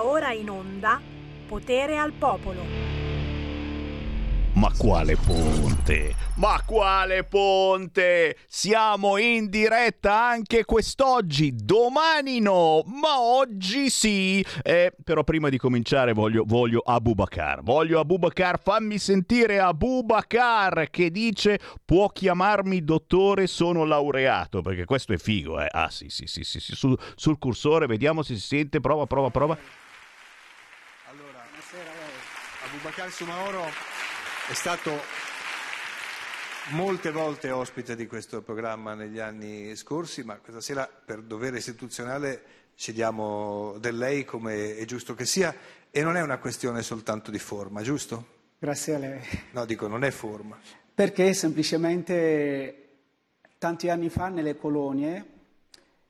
Ora in onda Potere al Popolo. Ma quale ponte? Ma quale ponte? Siamo in diretta anche quest'oggi, domani no, ma oggi sì. Eh, però prima di cominciare voglio, voglio Abubakar. Voglio Abubakar, fammi sentire Abubakar che dice può chiamarmi dottore, sono laureato, perché questo è figo, eh. Ah sì, sì, sì, sì, sì. Sul, sul cursore, vediamo se si sente, prova, prova, prova. Allora, buonasera, Abubakar Sumaoro è stato molte volte ospite di questo programma negli anni scorsi, ma questa sera per dovere istituzionale cediamo del lei come è giusto che sia e non è una questione soltanto di forma, giusto? Grazie a lei. No, dico, non è forma. Perché semplicemente tanti anni fa nelle colonie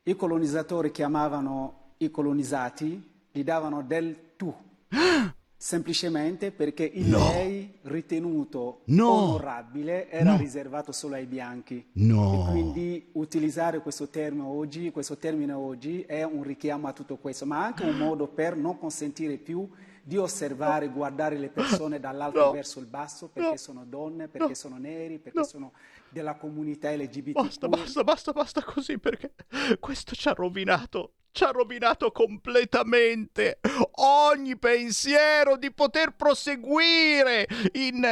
i colonizzatori chiamavano i colonizzati, gli davano del tu. semplicemente perché il No. lei ritenuto No. onorabile era No. riservato solo ai bianchi. No. E quindi utilizzare questo termine oggi, questo termine oggi è un richiamo a tutto questo, ma anche un modo per non consentire più di osservare, guardare le persone dall'alto No. verso il basso perché No. sono donne, perché No. sono neri, perché No. sono della comunità LGBT. Basta, basta, basta, basta così perché questo ci ha rovinato. Ci ha rovinato completamente ogni pensiero di poter proseguire in,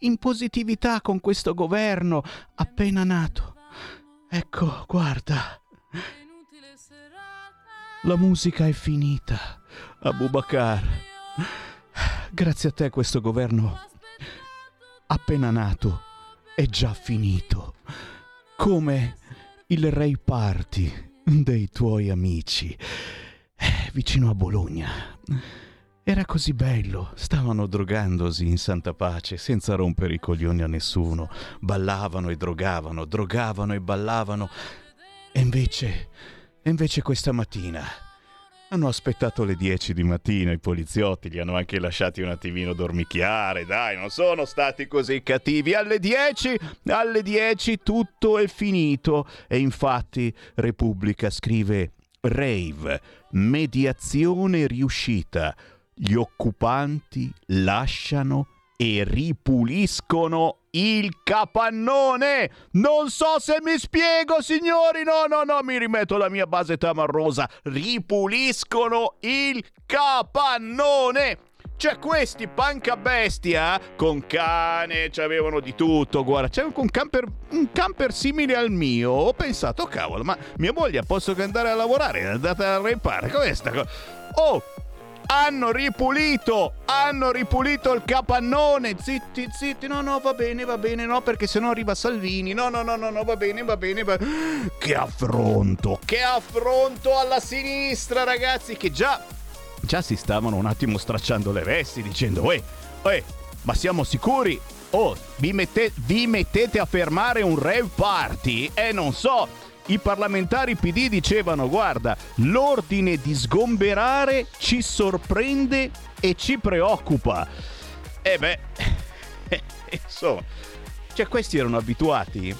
in positività con questo governo appena nato. Ecco, guarda, la musica è finita. Abubakar, grazie a te questo governo appena nato è già finito. Come il Ray Party dei tuoi amici eh, vicino a Bologna. Era così bello, stavano drogandosi in santa pace senza rompere i coglioni a nessuno. Ballavano e drogavano, drogavano e ballavano. E invece, e invece questa mattina hanno aspettato le 10 di mattina i poliziotti, li hanno anche lasciati un attimino dormicchiare, dai, non sono stati così cattivi. Alle 10, alle 10 tutto è finito e infatti Repubblica scrive rave, mediazione riuscita. Gli occupanti lasciano e ripuliscono il capannone. Non so se mi spiego, signori. No, no, no, mi rimetto la mia base tamarrosa. Ripuliscono il capannone. Cioè, questi panca bestia con cane, c'avevano di tutto. Guarda, c'è un camper, un camper simile al mio. Ho pensato, cavolo, ma mia moglie posso che andare a lavorare? È andata a repare. Com'è sta cosa? Oh, hanno ripulito, hanno ripulito il capannone. Zitti, zitti, no, no, va bene, va bene, no, perché sennò arriva Salvini. No, no, no, no, no, va bene, va bene. Va... Che affronto, che affronto alla sinistra, ragazzi, che già, già si stavano un attimo stracciando le vesti dicendo, eh, eh, ma siamo sicuri? Oh, vi, mette- vi mettete a fermare un rave party? Eh, non so. I parlamentari PD dicevano, guarda, l'ordine di sgomberare ci sorprende e ci preoccupa. E beh, insomma, cioè questi erano abituati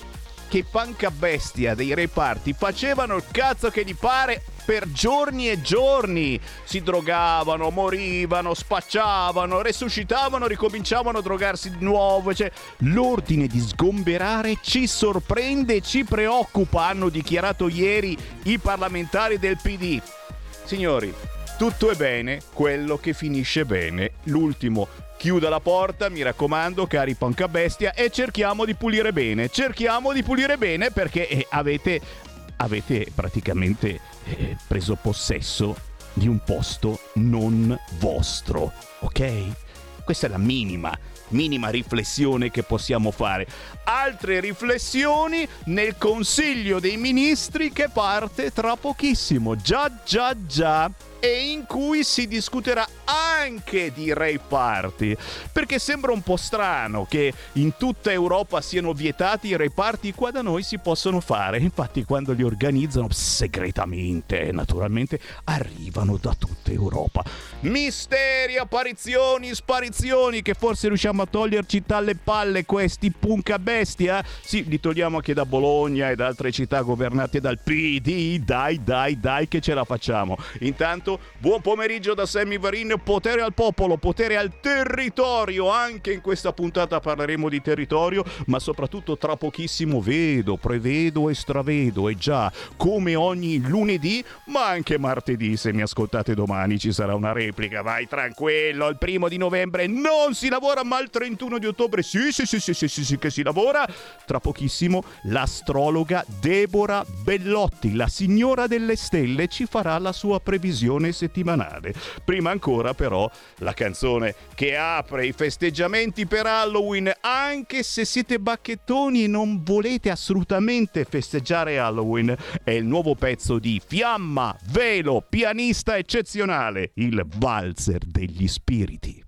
che panca bestia dei reparti facevano il cazzo che gli pare per giorni e giorni. Si drogavano, morivano, spacciavano, resuscitavano, ricominciavano a drogarsi di nuovo. Cioè, l'ordine di sgomberare ci sorprende e ci preoccupa, hanno dichiarato ieri i parlamentari del PD. Signori, tutto è bene, quello che finisce bene. L'ultimo chiuda la porta, mi raccomando, cari panca bestia, e cerchiamo di pulire bene. Cerchiamo di pulire bene perché eh, avete, avete praticamente eh, preso possesso di un posto non vostro, ok? Questa è la minima, minima riflessione che possiamo fare. Altre riflessioni nel Consiglio dei Ministri che parte tra pochissimo. Già, già, già. E in cui si discuterà anche di Ray Party. Perché sembra un po' strano che in tutta Europa siano vietati i Ray Party, qua da noi si possono fare. Infatti, quando li organizzano segretamente, naturalmente, arrivano da tutta Europa. Misteri, apparizioni, sparizioni che forse riusciamo a toglierci dalle palle questi punca bestia? Sì, li togliamo anche da Bologna e da altre città governate dal PD. Dai, dai, dai che ce la facciamo. Intanto Renato. Buon pomeriggio da Sammy Varin. Potere al popolo, potere al territorio. Anche in questa puntata parleremo di territorio, ma soprattutto tra pochissimo vedo, prevedo e stravedo. E già, come ogni lunedì, ma anche martedì, se mi ascoltate domani ci sarà una replica. Vai tranquillo, il primo di novembre non si lavora, ma il 31 di ottobre sì, sì, sì, sì, sì, sì, sì che si lavora. Tra pochissimo l'astrologa Deborah Bellotti, la signora delle stelle, ci farà la sua previsione settimanale. Prima ancora però la canzone che apre i festeggiamenti per Halloween, anche se siete bacchettoni e non volete assolutamente festeggiare Halloween, è il nuovo pezzo di Fiamma Velo, pianista eccezionale, il valzer degli spiriti.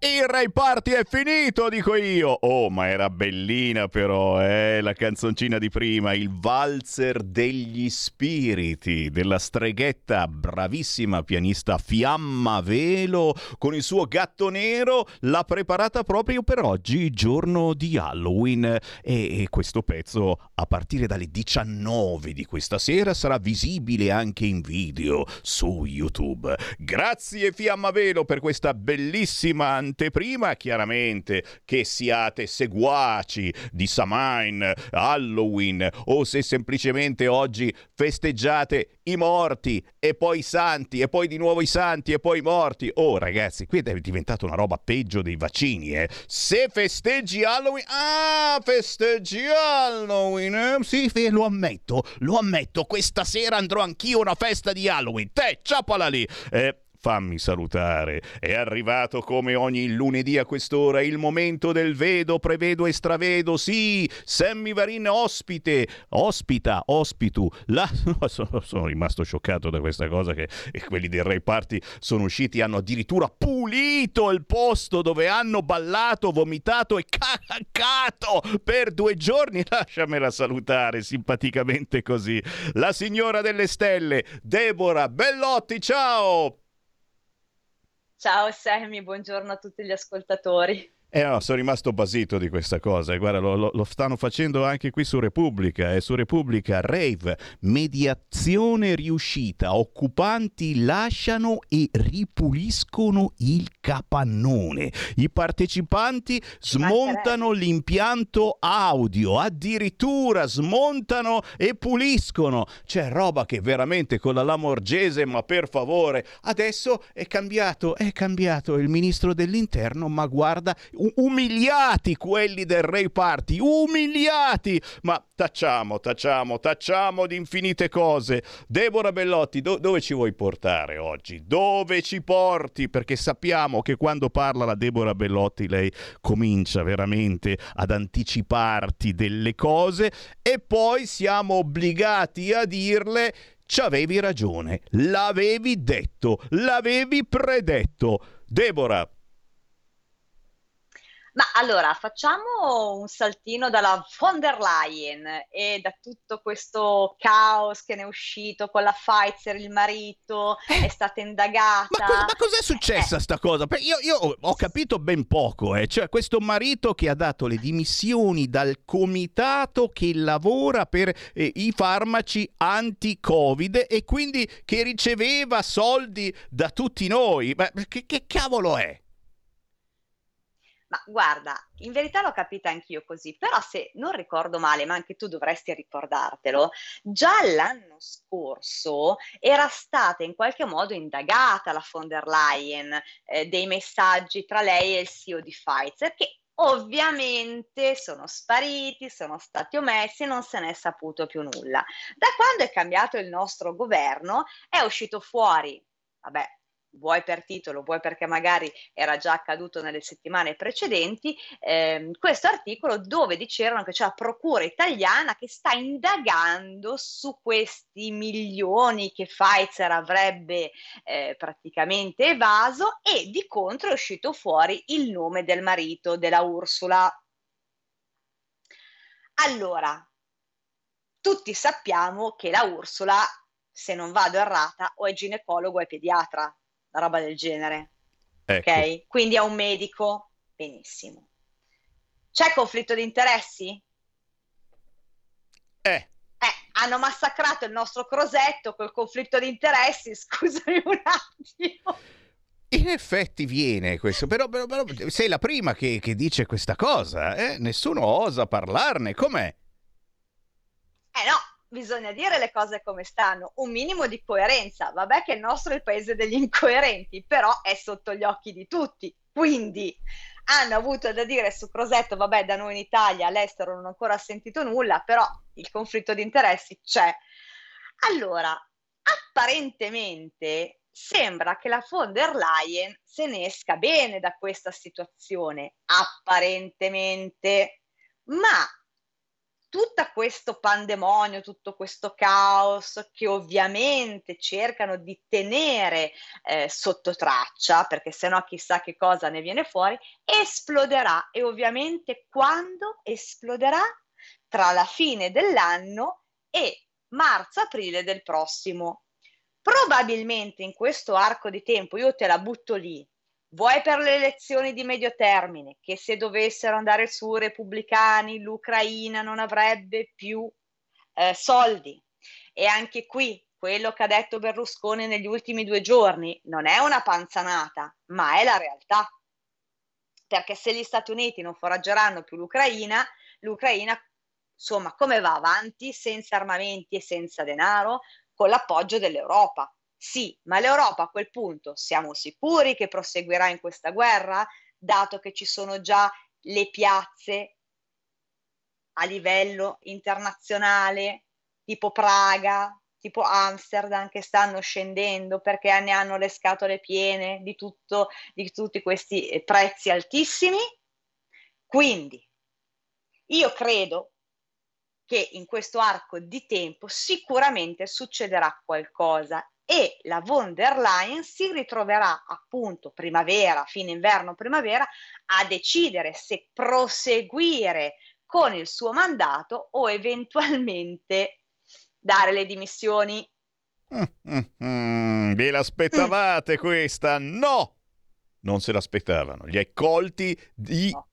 Il Ray Party è finito, dico io. Oh, ma era bellina però, eh, la canzoncina di prima, il valzer degli spiriti della streghetta, bravissima pianista Fiamma Velo con il suo gatto nero, l'ha preparata proprio per oggi, giorno di Halloween. E, e questo pezzo a partire dalle 19 di questa sera sarà visibile anche in video su YouTube. Grazie Fiamma Velo per questa bellissima anteprima, chiaramente che siate seguaci di Samain, Halloween o se semplicemente oggi festeggiate i morti e poi i santi e poi di nuovo i santi e poi i morti. Oh ragazzi, qui è diventata una roba peggio dei vaccini, eh. Se festeggi Halloween, ah, festeggi Halloween, eh? sì, lo ammetto, lo ammetto, questa sera andrò anch'io a una festa di Halloween. Te, ciappala lì. Eh, Fammi salutare. È arrivato come ogni lunedì a quest'ora il momento del vedo, prevedo e stravedo. Sì, Sammy Varin ospite, ospita, ospitu. La... sono, rimasto scioccato da questa cosa che quelli del Ray Party sono usciti, hanno addirittura pulito il posto dove hanno ballato, vomitato e caccato per due giorni. Lasciamela salutare simpaticamente così. La signora delle stelle, Deborah Bellotti, ciao! Ciao Sammy, buongiorno a tutti gli ascoltatori. Eh no, sono rimasto basito di questa cosa. Guarda, lo, lo, lo, stanno facendo anche qui su Repubblica. Eh, su Repubblica, rave, mediazione riuscita. Occupanti lasciano e ripuliscono il capannone. I partecipanti smontano l'impianto audio, addirittura smontano e puliscono. C'è roba che veramente con la Lamorgese, ma per favore, adesso è cambiato, è cambiato il ministro dell'interno, ma guarda umiliati quelli del Ray Party, umiliati! Ma tacciamo, tacciamo, tacciamo di infinite cose. Deborah Bellotti, do- dove ci vuoi portare oggi? Dove ci porti? Perché sappiamo che quando parla la Deborah Bellotti lei comincia veramente ad anticiparti delle cose e poi siamo obbligati a dirle ci avevi ragione, l'avevi detto, l'avevi predetto. Deborah, ma allora facciamo un saltino dalla von der Leyen e da tutto questo caos che ne è uscito con la Pfizer, il marito, eh, è stata indagata. Ma, co- ma cos'è successa eh. sta cosa? Io, io, ho capito ben poco, eh. cioè questo marito che ha dato le dimissioni dal comitato che lavora per eh, i farmaci anti-Covid e quindi che riceveva soldi da tutti noi. Ma che, che cavolo è? Ma guarda, in verità l'ho capita anch'io così, però se non ricordo male, ma anche tu dovresti ricordartelo, già l'anno scorso era stata in qualche modo indagata la von der Leyen eh, dei messaggi tra lei e il CEO di Pfizer che ovviamente sono spariti, sono stati omessi non se ne è saputo più nulla. Da quando è cambiato il nostro governo è uscito fuori, vabbè, vuoi per titolo, vuoi perché magari era già accaduto nelle settimane precedenti, ehm, questo articolo dove dicevano che c'è la procura italiana che sta indagando su questi milioni che Pfizer avrebbe eh, praticamente evaso e di contro è uscito fuori il nome del marito della Ursula. Allora, tutti sappiamo che la Ursula, se non vado errata, o è ginecologo o è pediatra una roba del genere. Ecco. Ok? Quindi è un medico, benissimo. C'è conflitto di interessi? Eh. Eh, hanno massacrato il nostro Crosetto col conflitto di interessi, scusami un attimo. In effetti viene questo, però, però, però sei la prima che, che dice questa cosa, eh? nessuno osa parlarne, com'è? Eh no, bisogna dire le cose come stanno, un minimo di coerenza. Vabbè che il nostro è il paese degli incoerenti, però è sotto gli occhi di tutti. Quindi hanno avuto da dire su Crosetto, vabbè, da noi in Italia, all'estero non ho ancora sentito nulla, però il conflitto di interessi c'è. Allora, apparentemente sembra che la von der Leyen se ne esca bene da questa situazione, apparentemente, ma tutto questo pandemonio, tutto questo caos che ovviamente cercano di tenere eh, sotto traccia, perché sennò chissà che cosa ne viene fuori, esploderà e ovviamente quando esploderà? Tra la fine dell'anno e marzo-aprile del prossimo. Probabilmente in questo arco di tempo, io te la butto lì, Vuoi per le elezioni di medio termine, che se dovessero andare su repubblicani, l'Ucraina non avrebbe più eh, soldi. E anche qui, quello che ha detto Berlusconi negli ultimi due giorni non è una panzanata, ma è la realtà. Perché se gli Stati Uniti non foraggeranno più l'Ucraina, l'Ucraina, insomma, come va avanti senza armamenti e senza denaro? Con l'appoggio dell'Europa. Sì, ma l'Europa a quel punto siamo sicuri che proseguirà in questa guerra, dato che ci sono già le piazze a livello internazionale, tipo Praga, tipo Amsterdam, che stanno scendendo perché ne hanno le scatole piene di, tutto, di tutti questi eh, prezzi altissimi. Quindi io credo che in questo arco di tempo sicuramente succederà qualcosa e la von der Leyen si ritroverà appunto primavera, fine inverno, primavera a decidere se proseguire con il suo mandato o eventualmente dare le dimissioni. Mm, mm, mm, ve l'aspettavate questa? No! Non se l'aspettavano. Li hai colti di no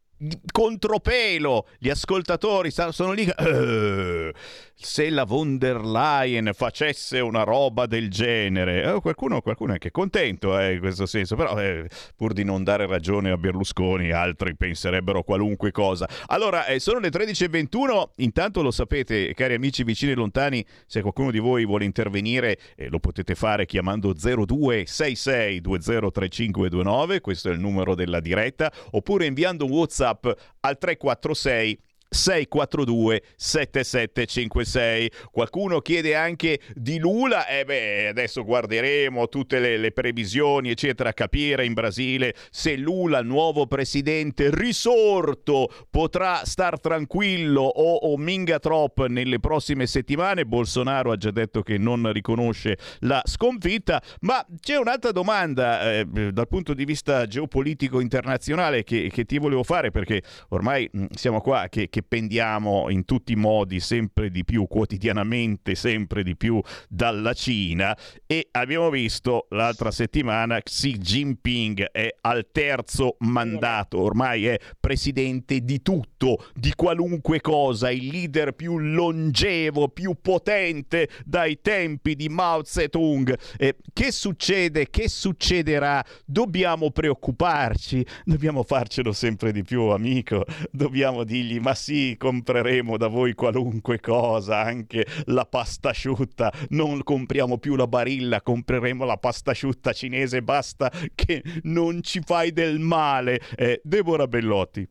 contropelo. Gli ascoltatori sono lì uh, se la von der Leyen facesse una roba del genere. Eh, qualcuno, qualcuno, è anche contento eh, in questo senso però eh, pur di non dare ragione a Berlusconi altri penserebbero qualunque cosa. Allora eh, sono le 13.21 intanto lo sapete cari amici vicini e lontani se qualcuno di voi vuole intervenire eh, lo potete fare chiamando 0266 203529 questo è il numero della diretta oppure inviando un whatsapp WhatsApp al 346 642 7756. Qualcuno chiede anche di Lula, e eh beh, adesso guarderemo tutte le, le, previsioni, eccetera, capire in Brasile se Lula, nuovo presidente risorto, potrà star tranquillo o, o minga trop nelle prossime settimane. Bolsonaro ha già detto che non riconosce la sconfitta, ma c'è un'altra domanda eh, dal punto di vista geopolitico internazionale che, che, ti volevo fare perché ormai mh, siamo qua che, che pendiamo in tutti i modi sempre di più, quotidianamente sempre di più dalla Cina e abbiamo visto l'altra settimana Xi Jinping è al terzo mandato, ormai è presidente di tutto, di qualunque cosa, il leader più longevo, più potente dai tempi di Mao Zedong. Eh, che succede? Che succederà? Dobbiamo preoccuparci, dobbiamo farcelo sempre di più, amico, dobbiamo dirgli ma sì, compreremo da voi qualunque cosa, anche la pasta asciutta. Non compriamo più la barilla, compreremo la pasta asciutta cinese, basta che non ci fai del male. Eh, Deborah Bellotti.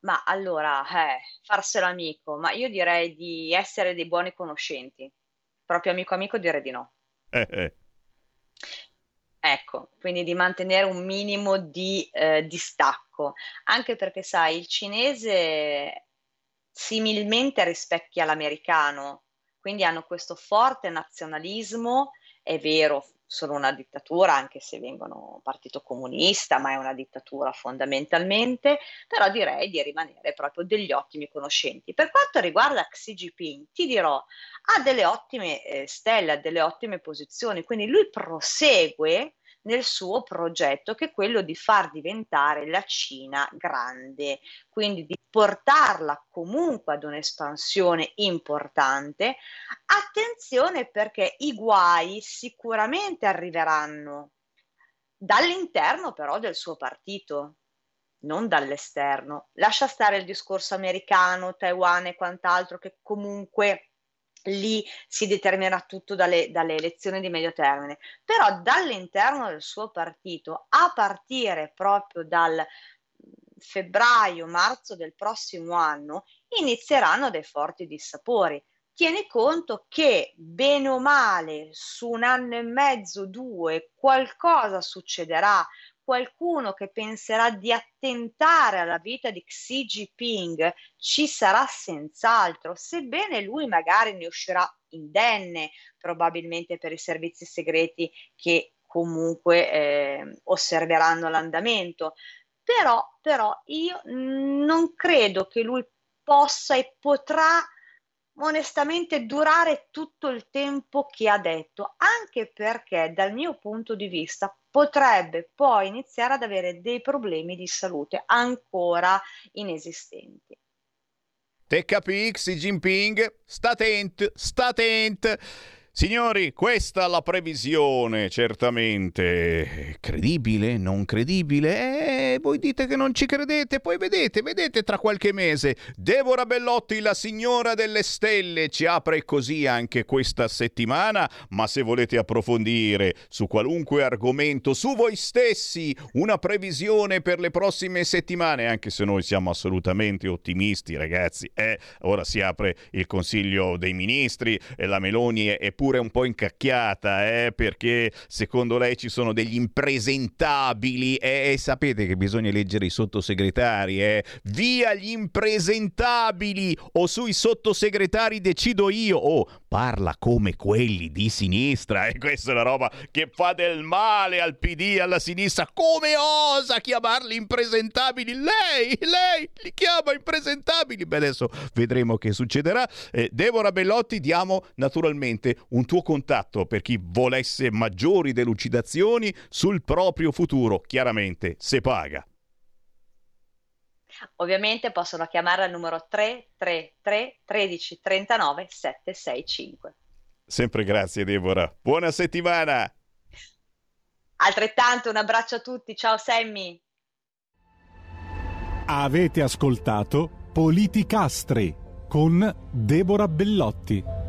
Ma allora, eh, farselo amico, ma io direi di essere dei buoni conoscenti. Proprio amico amico direi di no. Eh, eh. Ecco, quindi di mantenere un minimo di eh, distacco, anche perché sai, il cinese similmente rispecchia l'americano, quindi hanno questo forte nazionalismo, è vero, sono una dittatura, anche se vengono partito comunista, ma è una dittatura fondamentalmente, però direi di rimanere proprio degli ottimi conoscenti. Per quanto riguarda Xi Jinping, ti dirò, ha delle ottime eh, stelle, ha delle ottime posizioni, quindi lui prosegue nel suo progetto che è quello di far diventare la Cina grande, quindi di portarla comunque ad un'espansione importante. Attenzione perché i guai sicuramente arriveranno dall'interno però del suo partito non dall'esterno. Lascia stare il discorso americano, Taiwan e quant'altro che comunque lì si determinerà tutto dalle, dalle, elezioni di medio termine, però dall'interno del suo partito, a partire proprio dal febbraio-marzo del prossimo anno, inizieranno dei forti dissapori. Tieni conto che bene o male su un anno e mezzo, due, qualcosa succederà, qualcuno che penserà di attentare alla vita di Xi Jinping ci sarà senz'altro, sebbene lui magari ne uscirà indenne, probabilmente per i servizi segreti che comunque eh, osserveranno l'andamento. Però, però io non credo che lui possa e potrà onestamente durare tutto il tempo che ha detto, anche perché dal mio punto di vista potrebbe poi iniziare ad avere dei problemi di salute ancora inesistenti. Te capì, Xi Jinping? Sta attento, sta attento. Signori, questa è la previsione, certamente. Credibile? Non credibile? Eh, voi dite che non ci credete, poi vedete, vedete tra qualche mese. Deborah Bellotti, la signora delle stelle, ci apre così anche questa settimana, ma se volete approfondire su qualunque argomento, su voi stessi, una previsione per le prossime settimane, anche se noi siamo assolutamente ottimisti, ragazzi. Eh, ora si apre il Consiglio dei Ministri e la Meloni è pure pure un po' incacchiata, eh, perché secondo lei ci sono degli impresentabili e eh, sapete che bisogna leggere i sottosegretari, eh. Via gli impresentabili o sui sottosegretari decido io. Oh, parla come quelli di sinistra e questa è una roba che fa del male al PD, alla sinistra. Come osa chiamarli impresentabili? Lei, lei li chiama impresentabili. Beh, adesso vedremo che succederà. Eh, Deborah Bellotti diamo naturalmente un tuo contatto per chi volesse maggiori delucidazioni sul proprio futuro, chiaramente se paga. Ovviamente possono chiamare al numero 333 13 39 765. Sempre grazie Deborah. Buona settimana. Altrettanto un abbraccio a tutti. Ciao Sammy. Avete ascoltato Politicastri con Deborah Bellotti.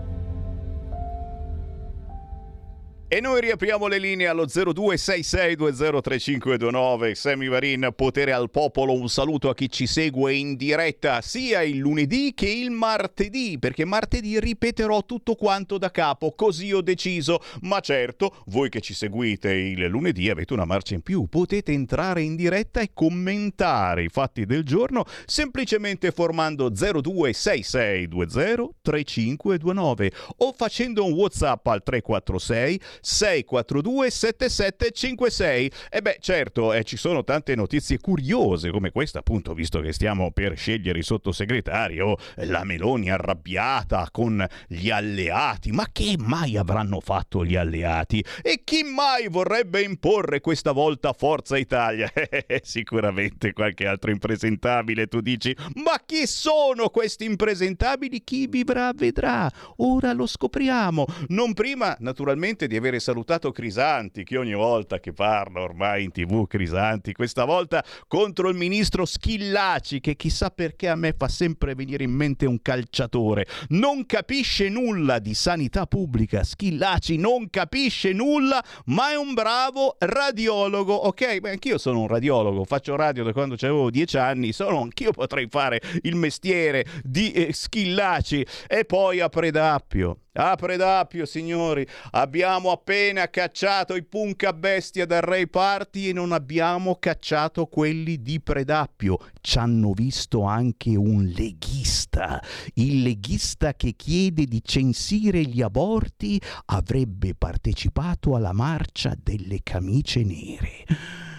E noi riapriamo le linee allo 0266203529. Sammy Varin, potere al popolo. Un saluto a chi ci segue in diretta sia il lunedì che il martedì, perché martedì ripeterò tutto quanto da capo, così ho deciso. Ma certo, voi che ci seguite il lunedì avete una marcia in più. Potete entrare in diretta e commentare i fatti del giorno semplicemente formando 0266203529 o facendo un WhatsApp al 346 642 7756. E beh, certo, eh, ci sono tante notizie curiose come questa, appunto, visto che stiamo per scegliere il sottosegretario, la Meloni arrabbiata con gli alleati. Ma che mai avranno fatto gli alleati? E chi mai vorrebbe imporre questa volta Forza Italia? Sicuramente qualche altro impresentabile, tu dici. Ma chi sono questi impresentabili? Chi vivrà vedrà. Ora lo scopriamo. Non prima, naturalmente, di avere salutato Crisanti, che ogni volta che parla ormai in tv Crisanti, questa volta contro il ministro Schillaci, che chissà perché a me fa sempre venire in mente un calciatore. Non capisce nulla di sanità pubblica, Schillaci non capisce nulla, ma è un bravo radiologo, ok? Beh, anch'io sono un radiologo, faccio radio da quando avevo dieci anni, sono anch'io potrei fare il mestiere di eh, Schillaci e poi a Predappio. A Predappio, signori, abbiamo appena cacciato i punca bestia dal Ray Party e non abbiamo cacciato quelli di Predappio. Ci hanno visto anche un leghista. Il leghista che chiede di censire gli aborti avrebbe partecipato alla marcia delle camicie nere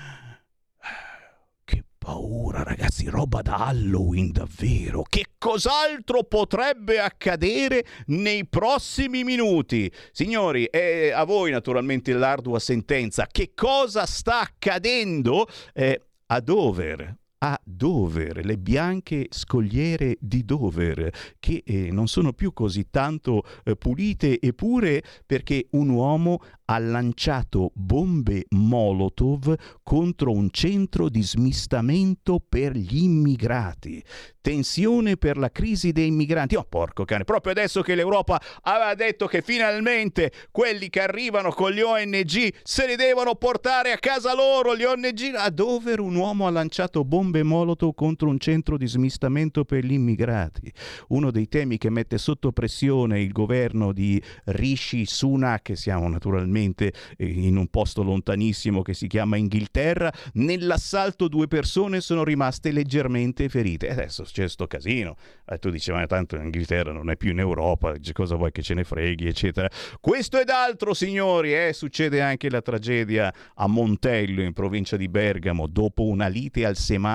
paura, ragazzi, roba da Halloween davvero. Che cos'altro potrebbe accadere nei prossimi minuti? Signori, è a voi naturalmente l'ardua sentenza. Che cosa sta accadendo eh, a Dover? A Dover, le bianche scogliere di Dover, che eh, non sono più così tanto eh, pulite e pure perché un uomo ha lanciato bombe Molotov contro un centro di smistamento per gli immigrati. Tensione per la crisi dei migranti. Oh, porco cane, proprio adesso che l'Europa aveva detto che finalmente quelli che arrivano con gli ONG se li devono portare a casa loro, gli ONG. A Dover un uomo ha lanciato bombe Molotov contro un centro di smistamento per gli immigrati. Uno dei temi che mette sotto pressione il governo di Rishi Sunak, siamo naturalmente eh, in un posto lontanissimo che si chiama Inghilterra, nell'assalto due persone sono rimaste leggermente ferite. Adesso c'è sto casino. E tu dici, ma tanto Inghilterra non è più in Europa, cosa vuoi che ce ne freghi, eccetera. Questo ed altro, signori, eh? succede anche la tragedia a Montello, in provincia di Bergamo, dopo una lite al semaforo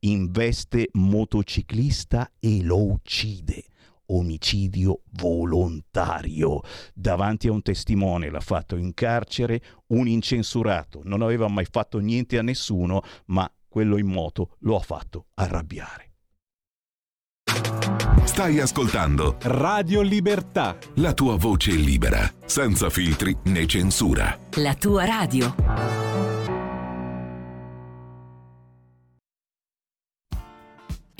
investe motociclista e lo uccide omicidio volontario. Davanti a un testimone l'ha fatto in carcere un incensurato. Non aveva mai fatto niente a nessuno, ma quello in moto lo ha fatto arrabbiare. Stai ascoltando Radio Libertà. la tua voce libera, senza filtri né censura. La tua radio.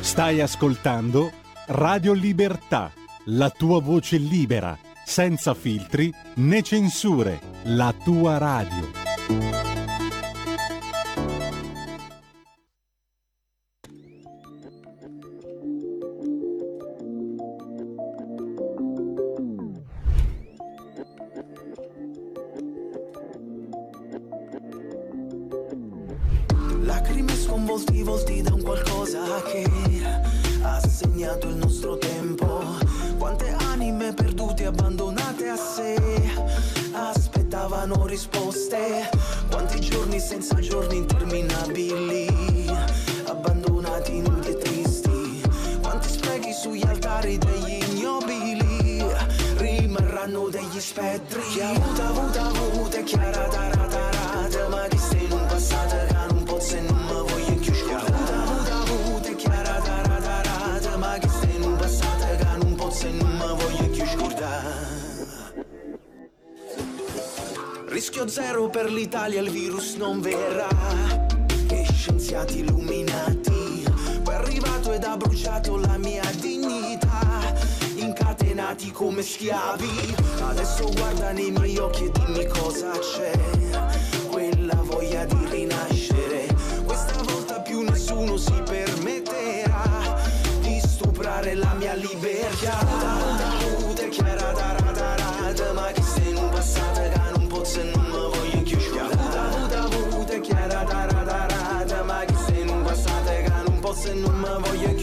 Stai ascoltando Radio Libertà, la tua voce libera, senza filtri né censure, la tua radio. Lacrime sconvolti volti da un qualcosa che ha segnato il nostro tempo. Quante anime perdute abbandonate a sé aspettavano risposte. Quanti giorni senza giorni interminabili abbandonati nudi e tristi. Quanti sprechi sugli altari degli ignobili rimarranno degli spettri. Chi ha avuto, avuto, avuto e chi ha Rischio zero per l'Italia, il virus non verrà. Che scienziati illuminati. Poi è arrivato ed ha bruciato la mia dignità. Incatenati come schiavi. Adesso guarda nei miei occhi e dimmi cosa c'è. Quella voglia di rinascere. Che non posso e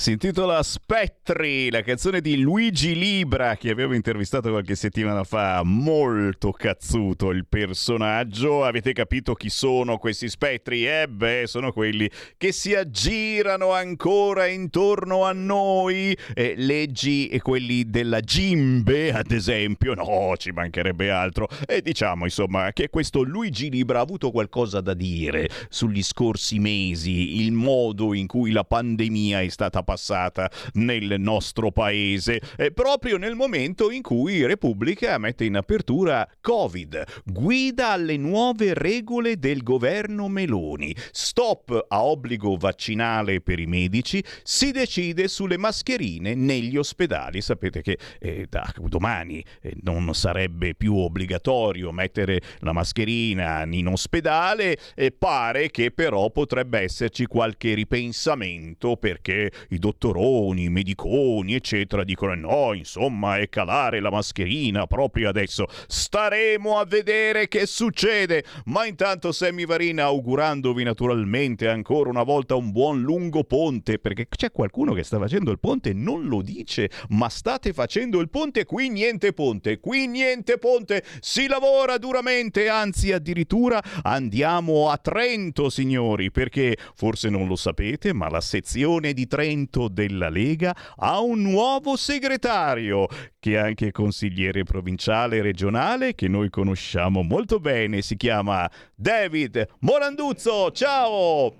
Si intitola Spettri, la canzone di Luigi Libra che avevo intervistato qualche settimana fa. Molto cazzuto il personaggio. Avete capito chi sono questi spettri? Eh beh, sono quelli che si aggirano ancora intorno a noi. Eh, leggi e quelli della Gimbe, ad esempio. No, ci mancherebbe altro. E diciamo, insomma, che questo Luigi Libra ha avuto qualcosa da dire sugli scorsi mesi, il modo in cui la pandemia è stata passata nel nostro paese, eh, proprio nel momento in cui Repubblica mette in apertura Covid, guida alle nuove regole del governo Meloni, stop a obbligo vaccinale per i medici, si decide sulle mascherine negli ospedali. Sapete che eh, da domani eh, non sarebbe più obbligatorio mettere la mascherina in ospedale e pare che però potrebbe esserci qualche ripensamento perché i dottoroni, mediconi, eccetera, dicono no, insomma, è calare la mascherina proprio adesso. Staremo a vedere che succede. Ma intanto Sammy Varina augurandovi naturalmente ancora una volta un buon lungo ponte, perché c'è qualcuno che sta facendo il ponte, non lo dice, ma state facendo il ponte, qui niente ponte, qui niente ponte, si lavora duramente, anzi addirittura andiamo a Trento, signori, perché forse non lo sapete, ma la sezione di Trento Parlamento della Lega ha un nuovo segretario, che è anche consigliere provinciale e regionale, che noi conosciamo molto bene, si chiama David Moranduzzo. Ciao!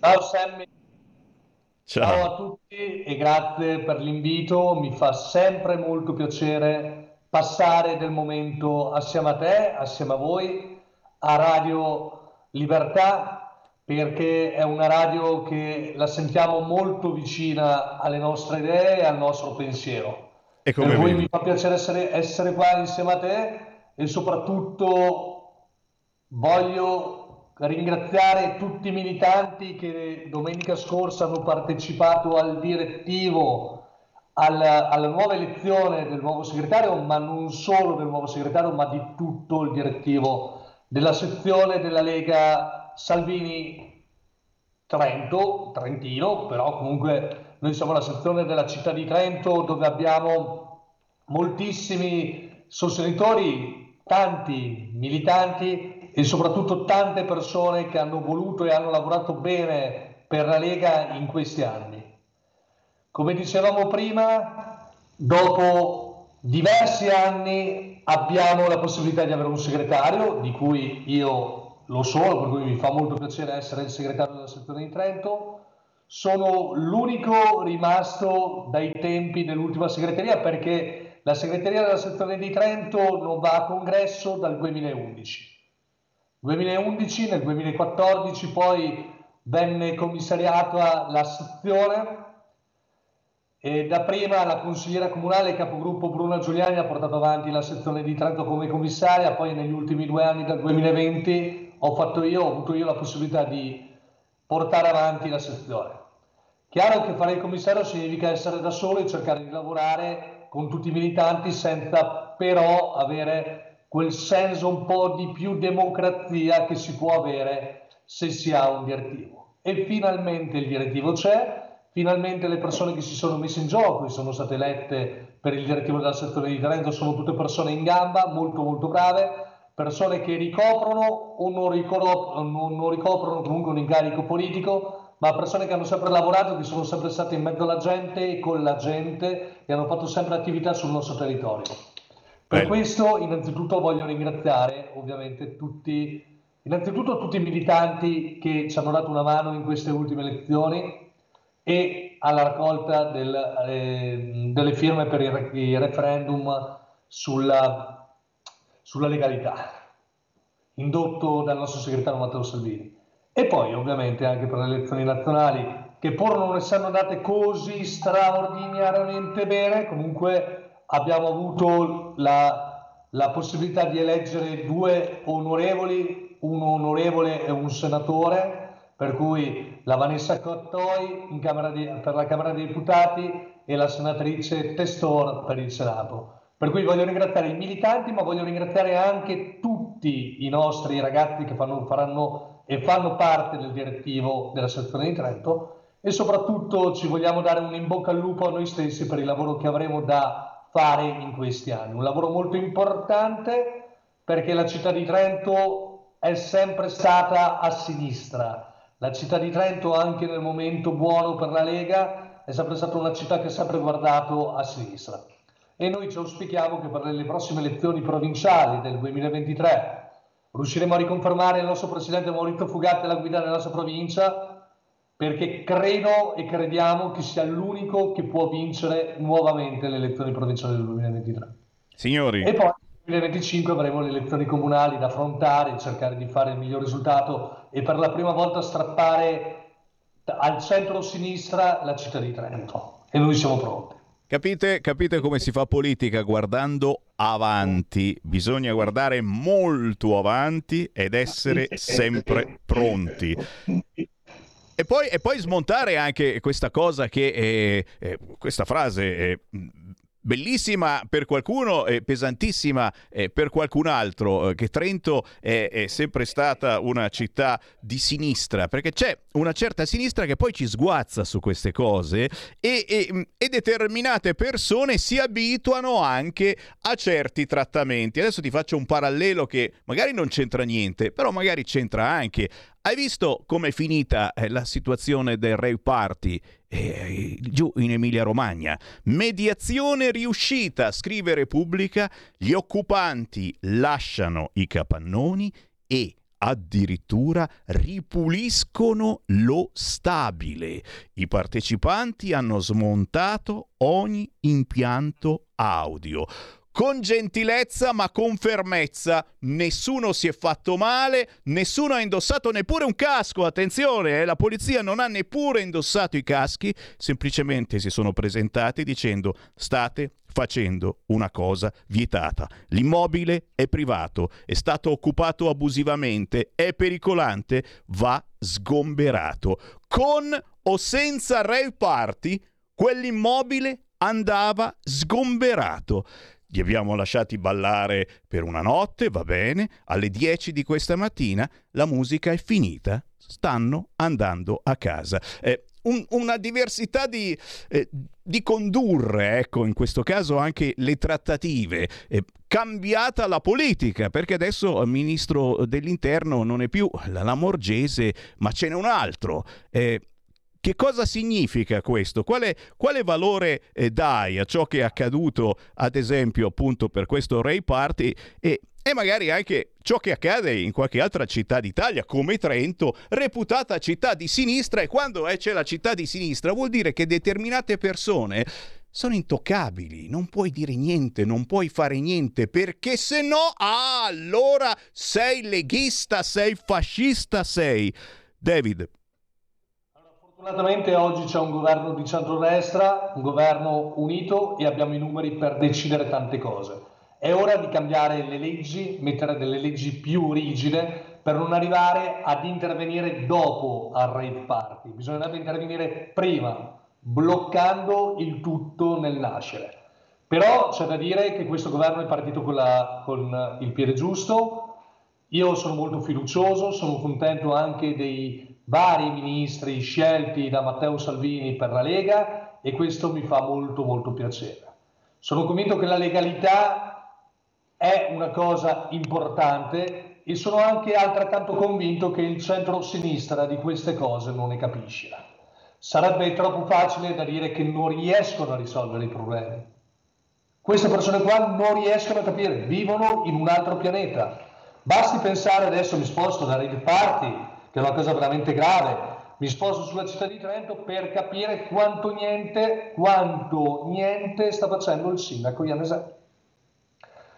Ciao Sammy! Ciao. Ciao a tutti e grazie per l'invito, mi fa sempre molto piacere passare del momento assieme a te, assieme a voi, a Radio Libertà perché è una radio che la sentiamo molto vicina alle nostre idee e al nostro pensiero. E come per mi fa piacere essere, essere qua insieme a te e soprattutto voglio ringraziare tutti i militanti che domenica scorsa hanno partecipato al direttivo alla, alla nuova elezione del nuovo segretario, ma non solo del nuovo segretario, ma di tutto il direttivo della sezione della Lega Salvini Trento, Trentino, però comunque noi siamo la sezione della città di Trento dove abbiamo moltissimi sostenitori, tanti militanti e soprattutto tante persone che hanno voluto e hanno lavorato bene per la Lega in questi anni. Come dicevamo prima, dopo diversi anni abbiamo la possibilità di avere un segretario, di cui io lo sono, per cui mi fa molto piacere essere il segretario della sezione di Trento. Sono l'unico rimasto dai tempi dell'ultima segreteria perché la segreteria della sezione di Trento non va a congresso dal 2011. 2011, nel 2014 poi venne commissariata la sezione e da prima la consigliera comunale capogruppo Bruna Giuliani ha portato avanti la sezione di Trento come commissaria, poi negli ultimi due anni dal 2020 ho fatto io, ho avuto io la possibilità di portare avanti la sezione. Chiaro che fare il commissario significa essere da solo e cercare di lavorare con tutti i militanti senza però avere quel senso un po' di più democrazia che si può avere se si ha un direttivo. E finalmente il direttivo c'è, finalmente le persone che si sono messe in gioco e sono state elette per il direttivo della sezione di Trento sono tutte persone in gamba, molto molto brave, persone che ricoprono o non ricoprono, non ricoprono comunque un incarico politico, ma persone che hanno sempre lavorato, che sono sempre state in mezzo alla gente e con la gente e hanno fatto sempre attività sul nostro territorio. Per Beh. questo innanzitutto voglio ringraziare ovviamente tutti, innanzitutto tutti i militanti che ci hanno dato una mano in queste ultime elezioni e alla raccolta del, eh, delle firme per il, il referendum sulla, sulla legalità, indotto dal nostro segretario Matteo Salvini. E poi ovviamente anche per le elezioni nazionali, che pur non essendo andate così straordinariamente bene, comunque abbiamo avuto la, la possibilità di eleggere due onorevoli, un onorevole e un senatore, per cui la Vanessa Cottoi di- per la Camera dei Deputati e la senatrice Testor per il Senato. Per cui voglio ringraziare i militanti, ma voglio ringraziare anche tutti i nostri ragazzi che fanno, faranno e fanno parte del direttivo della sezione di Trento e soprattutto ci vogliamo dare un in bocca al lupo a noi stessi per il lavoro che avremo da fare in questi anni. Un lavoro molto importante perché la città di Trento è sempre stata a sinistra. La città di Trento, anche nel momento buono per la Lega, è sempre stata una città che ha sempre guardato a sinistra. E noi ci auspichiamo che per le prossime elezioni provinciali del 2023 riusciremo a riconfermare il nostro presidente Maurizio Fugatti alla guida della nostra provincia perché credo e crediamo che sia l'unico che può vincere nuovamente le elezioni provinciali del 2023. Signori. E poi 2025 avremo le elezioni comunali da affrontare, cercare di fare il miglior risultato e per la prima volta strappare al centro-sinistra la città di Trento. E noi siamo pronti. Capite, capite come si fa politica guardando avanti? Bisogna guardare molto avanti ed essere sempre pronti. E poi, e poi, smontare anche questa cosa che è, è questa frase è bellissima per qualcuno e pesantissima eh, per qualcun altro, eh, che Trento è, è, sempre stata una città di sinistra, perché c'è una certa sinistra che poi ci sguazza su queste cose e, e, e determinate persone si abituano anche a certi trattamenti. Adesso ti faccio un parallelo che magari non c'entra niente, però magari c'entra anche. Hai visto com'è finita eh, la situazione del Rave Party eh, giù in Emilia-Romagna? Mediazione riuscita, scrive Repubblica, gli occupanti lasciano i capannoni e addirittura ripuliscono lo stabile. I partecipanti hanno smontato ogni impianto audio con gentilezza ma con fermezza. Nessuno si è fatto male, nessuno ha indossato neppure un casco. Attenzione, eh, la polizia non ha neppure indossato i caschi, semplicemente si sono presentati dicendo state facendo una cosa vietata. L'immobile è privato, è stato occupato abusivamente, è pericolante, va sgomberato. Con o senza rave party, quell'immobile andava sgomberato. Li abbiamo lasciati ballare per una notte, va bene, alle 10 di questa mattina la musica è finita, stanno andando a casa. Eh, un, una diversità di, eh, di, condurre, ecco, in questo caso anche le trattative. Eh, cambiata la politica, perché adesso il ministro dell'interno non è più la Lamorgese, ma ce n'è un altro. Eh, che cosa significa questo? Quale, quale valore eh, dai a ciò che è accaduto, ad esempio, appunto per questo Ray Party e, e magari anche ciò che accade in qualche altra città d'Italia, come Trento, reputata città di sinistra, e quando eh, c'è la città di sinistra vuol dire che determinate persone sono intoccabili, non puoi dire niente, non puoi fare niente, perché se no, ah, allora sei leghista, sei fascista, sei. David, Fortunatamente oggi c'è un governo di centrodestra, un governo unito e abbiamo i numeri per decidere tante cose. È ora di cambiare le leggi, mettere delle leggi più rigide per non arrivare ad intervenire dopo al rave party. Bisognerebbe intervenire prima, bloccando il tutto nel nascere. Però c'è da dire che questo governo è partito con, la, con il piede giusto. Io sono molto fiducioso, sono contento anche dei vari ministri scelti da Matteo Salvini per la Lega e questo mi fa molto molto piacere. Sono convinto che la legalità è una cosa importante e sono anche altrettanto convinto che il centro-sinistra di queste cose non ne capisce. Sarebbe troppo facile da dire che non riescono a risolvere i problemi. Queste persone qua non riescono a capire, vivono in un altro pianeta. Basti pensare adesso, mi sposto da Red Party che è una cosa veramente grave. Mi sposo sulla città di Trento per capire quanto niente, quanto niente sta facendo il sindaco Ianeselli.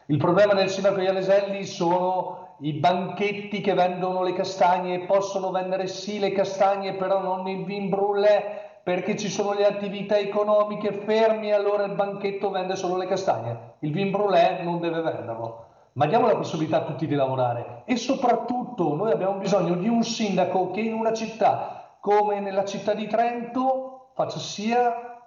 Il problema del sindaco Ianeselli sono i banchetti che vendono le castagne, possono vendere sì le castagne, però non il vin brûlé perché ci sono le attività economiche fermi, allora il banchetto vende solo le castagne. Il vin brûlé non deve venderlo ma diamo la possibilità a tutti di lavorare e soprattutto noi abbiamo bisogno di un sindaco che in una città come nella città di Trento faccia sia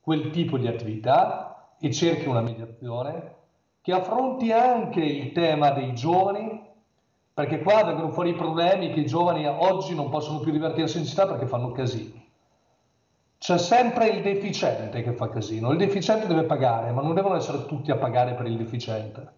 quel tipo di attività e cerchi una mediazione, che affronti anche il tema dei giovani, perché qua vengono fuori i problemi che i giovani oggi non possono più divertirsi in città perché fanno casino. c'è sempre il deficiente che fa casino. Il deficiente deve pagare, ma non devono essere tutti a pagare per il deficiente.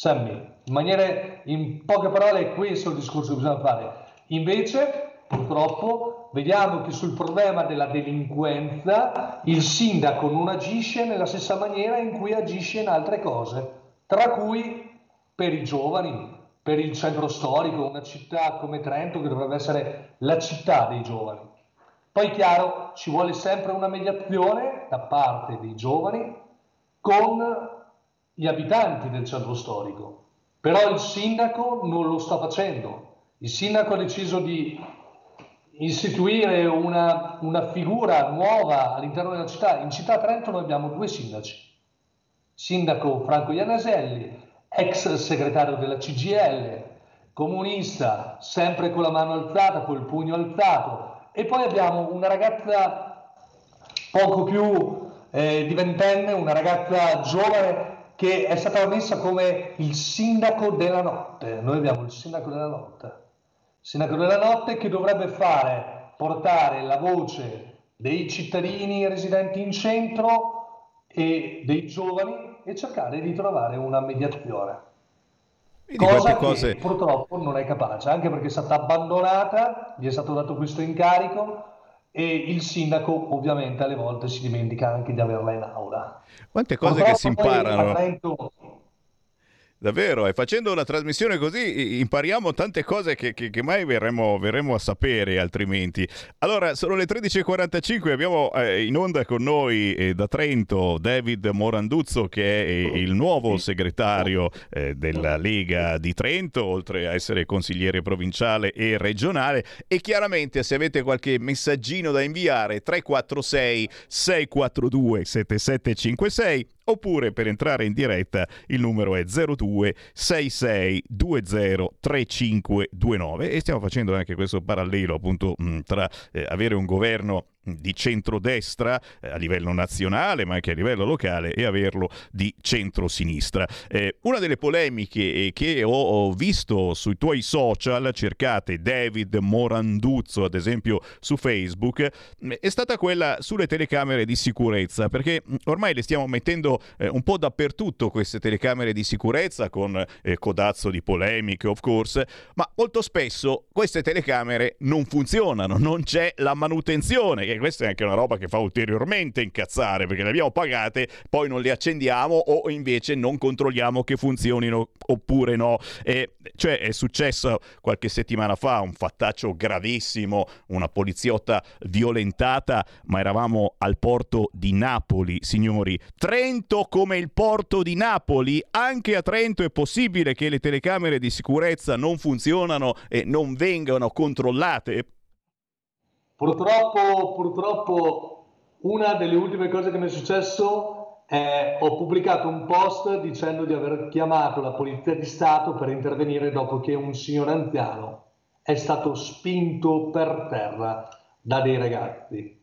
Sammy, in, maniere, in poche parole è questo il discorso che bisogna fare. Invece, purtroppo, vediamo che sul problema della delinquenza il sindaco non agisce nella stessa maniera in cui agisce in altre cose, tra cui per i giovani, per il centro storico, una città come Trento che dovrebbe essere la città dei giovani. Poi chiaro, ci vuole sempre una mediazione da parte dei giovani con gli abitanti del centro storico, però il sindaco non lo sta facendo. Il sindaco ha deciso di istituire una, una figura nuova all'interno della città. In città Trento noi abbiamo due sindaci, sindaco Franco Iannaselli ex segretario della CGL, comunista, sempre con la mano alzata, col pugno alzato, e poi abbiamo una ragazza poco più eh, diventenne, una ragazza giovane che è stata messa come il sindaco della notte. Noi abbiamo il sindaco della notte. Il sindaco della notte che dovrebbe fare, portare la voce dei cittadini residenti in centro e dei giovani e cercare di trovare una mediazione. Cosa cose... purtroppo non è capace, anche perché è stata abbandonata, gli è stato dato questo incarico e il sindaco ovviamente alle volte si dimentica anche di averla in aula. Quante cose purtroppo che si imparano. Trento, Davvero, e facendo una trasmissione così impariamo tante cose che, che, che mai verremo, verremo, a sapere altrimenti. Allora, sono le 13.45, abbiamo eh, in onda con noi eh, da Trento David Moranduzzo che è eh, il nuovo segretario eh, della Lega di Trento, oltre a essere consigliere provinciale e regionale. E chiaramente se avete qualche messaggino da inviare 346 642 7756 oppure per entrare in diretta il numero è 02 66 20 3529 e stiamo facendo anche questo parallelo appunto tra eh, avere un governo di centrodestra eh, a livello nazionale ma anche a livello locale e averlo di centrosinistra. Eh, una delle polemiche eh, che ho, visto sui tuoi social, cercate David Moranduzzo ad esempio su Facebook, mm, è stata quella sulle telecamere di sicurezza perché mm, ormai le stiamo mettendo eh, un po' dappertutto queste telecamere di sicurezza con eh, codazzo di polemiche of course, ma molto spesso queste telecamere non funzionano, non c'è la manutenzione che questa è anche una roba che fa ulteriormente incazzare perché le abbiamo pagate, poi non le accendiamo o invece non controlliamo che funzionino oppure no. E, cioè è successo qualche settimana fa un fattaccio gravissimo, una poliziotta violentata, ma eravamo al porto di Napoli, signori. Trento come il porto di Napoli, anche a Trento è possibile che le telecamere di sicurezza non funzionano e non vengano controllate Purtroppo, purtroppo una delle ultime cose che mi è successo è ho pubblicato un post dicendo di aver chiamato la Polizia di Stato per intervenire dopo che un signore anziano è stato spinto per terra da dei ragazzi.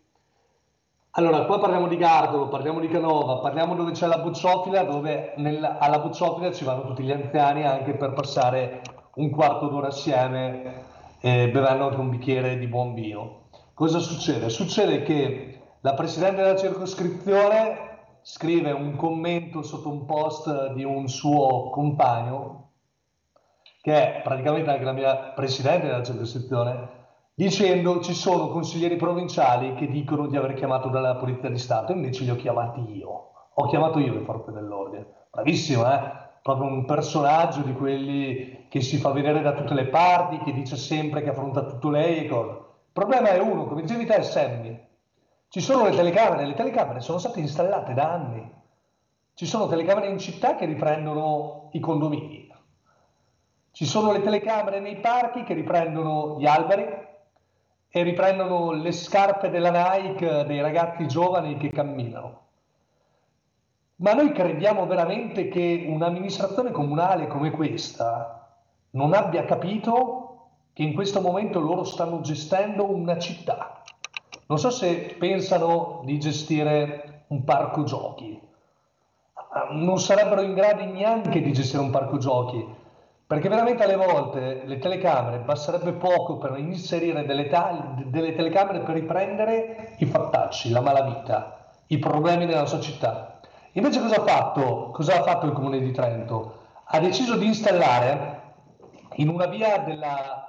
Allora, qua parliamo di Gardolo, parliamo di Canova, parliamo dove c'è la bucciofila, dove nel, alla bucciofila ci vanno tutti gli anziani anche per passare un quarto d'ora assieme eh, bevendo anche un bicchiere di buon vino. Cosa succede? Succede che la Presidente della circoscrizione scrive un commento sotto un post di un suo compagno, che è praticamente anche la mia Presidente della circoscrizione, dicendo ci sono consiglieri provinciali che dicono di aver chiamato dalla Polizia di Stato, invece li ho chiamati io. Ho chiamato io le forze dell'ordine. Bravissimo, eh? Proprio un personaggio di quelli che si fa vedere da tutte le parti, che dice sempre che affronta tutto lei e cose. Il problema è uno, come dicevi te, Sammy. Ci sono le telecamere, le telecamere sono state installate da anni. Ci sono telecamere in città che riprendono i condomini. Ci sono le telecamere nei parchi che riprendono gli alberi e riprendono le scarpe della Nike dei ragazzi giovani che camminano. Ma noi crediamo veramente che un'amministrazione comunale come questa non abbia capito che in questo momento loro stanno gestendo una città. Non so se pensano di gestire un parco giochi, non sarebbero in grado neanche di gestire un parco giochi, perché veramente alle volte le telecamere basterebbe poco per inserire delle, tali, delle telecamere per riprendere i fattacci, la malavita, i problemi della città. Invece cosa ha fatto? Cosa ha fatto il Comune di Trento? Ha deciso di installare in una via della,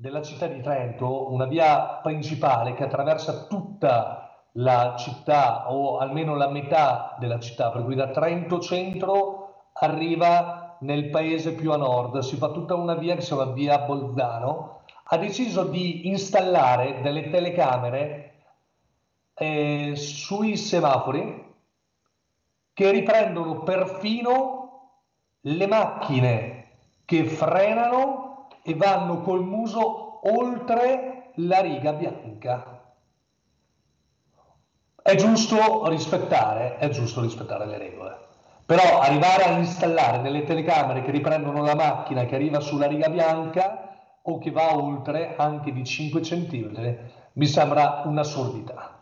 della città di Trento, una via principale che attraversa tutta la città o almeno la metà della città, per cui da Trento centro arriva nel paese più a nord, si fa tutta una via che si chiama via Bolzano, ha deciso di installare delle telecamere eh, sui semafori che riprendono perfino le macchine che frenano e vanno col muso oltre la riga bianca. È giusto rispettare, è giusto rispettare le regole. Però arrivare a installare delle telecamere che riprendono la macchina che arriva sulla riga bianca o che va oltre anche di 5 cm mi sembra un'assurdità.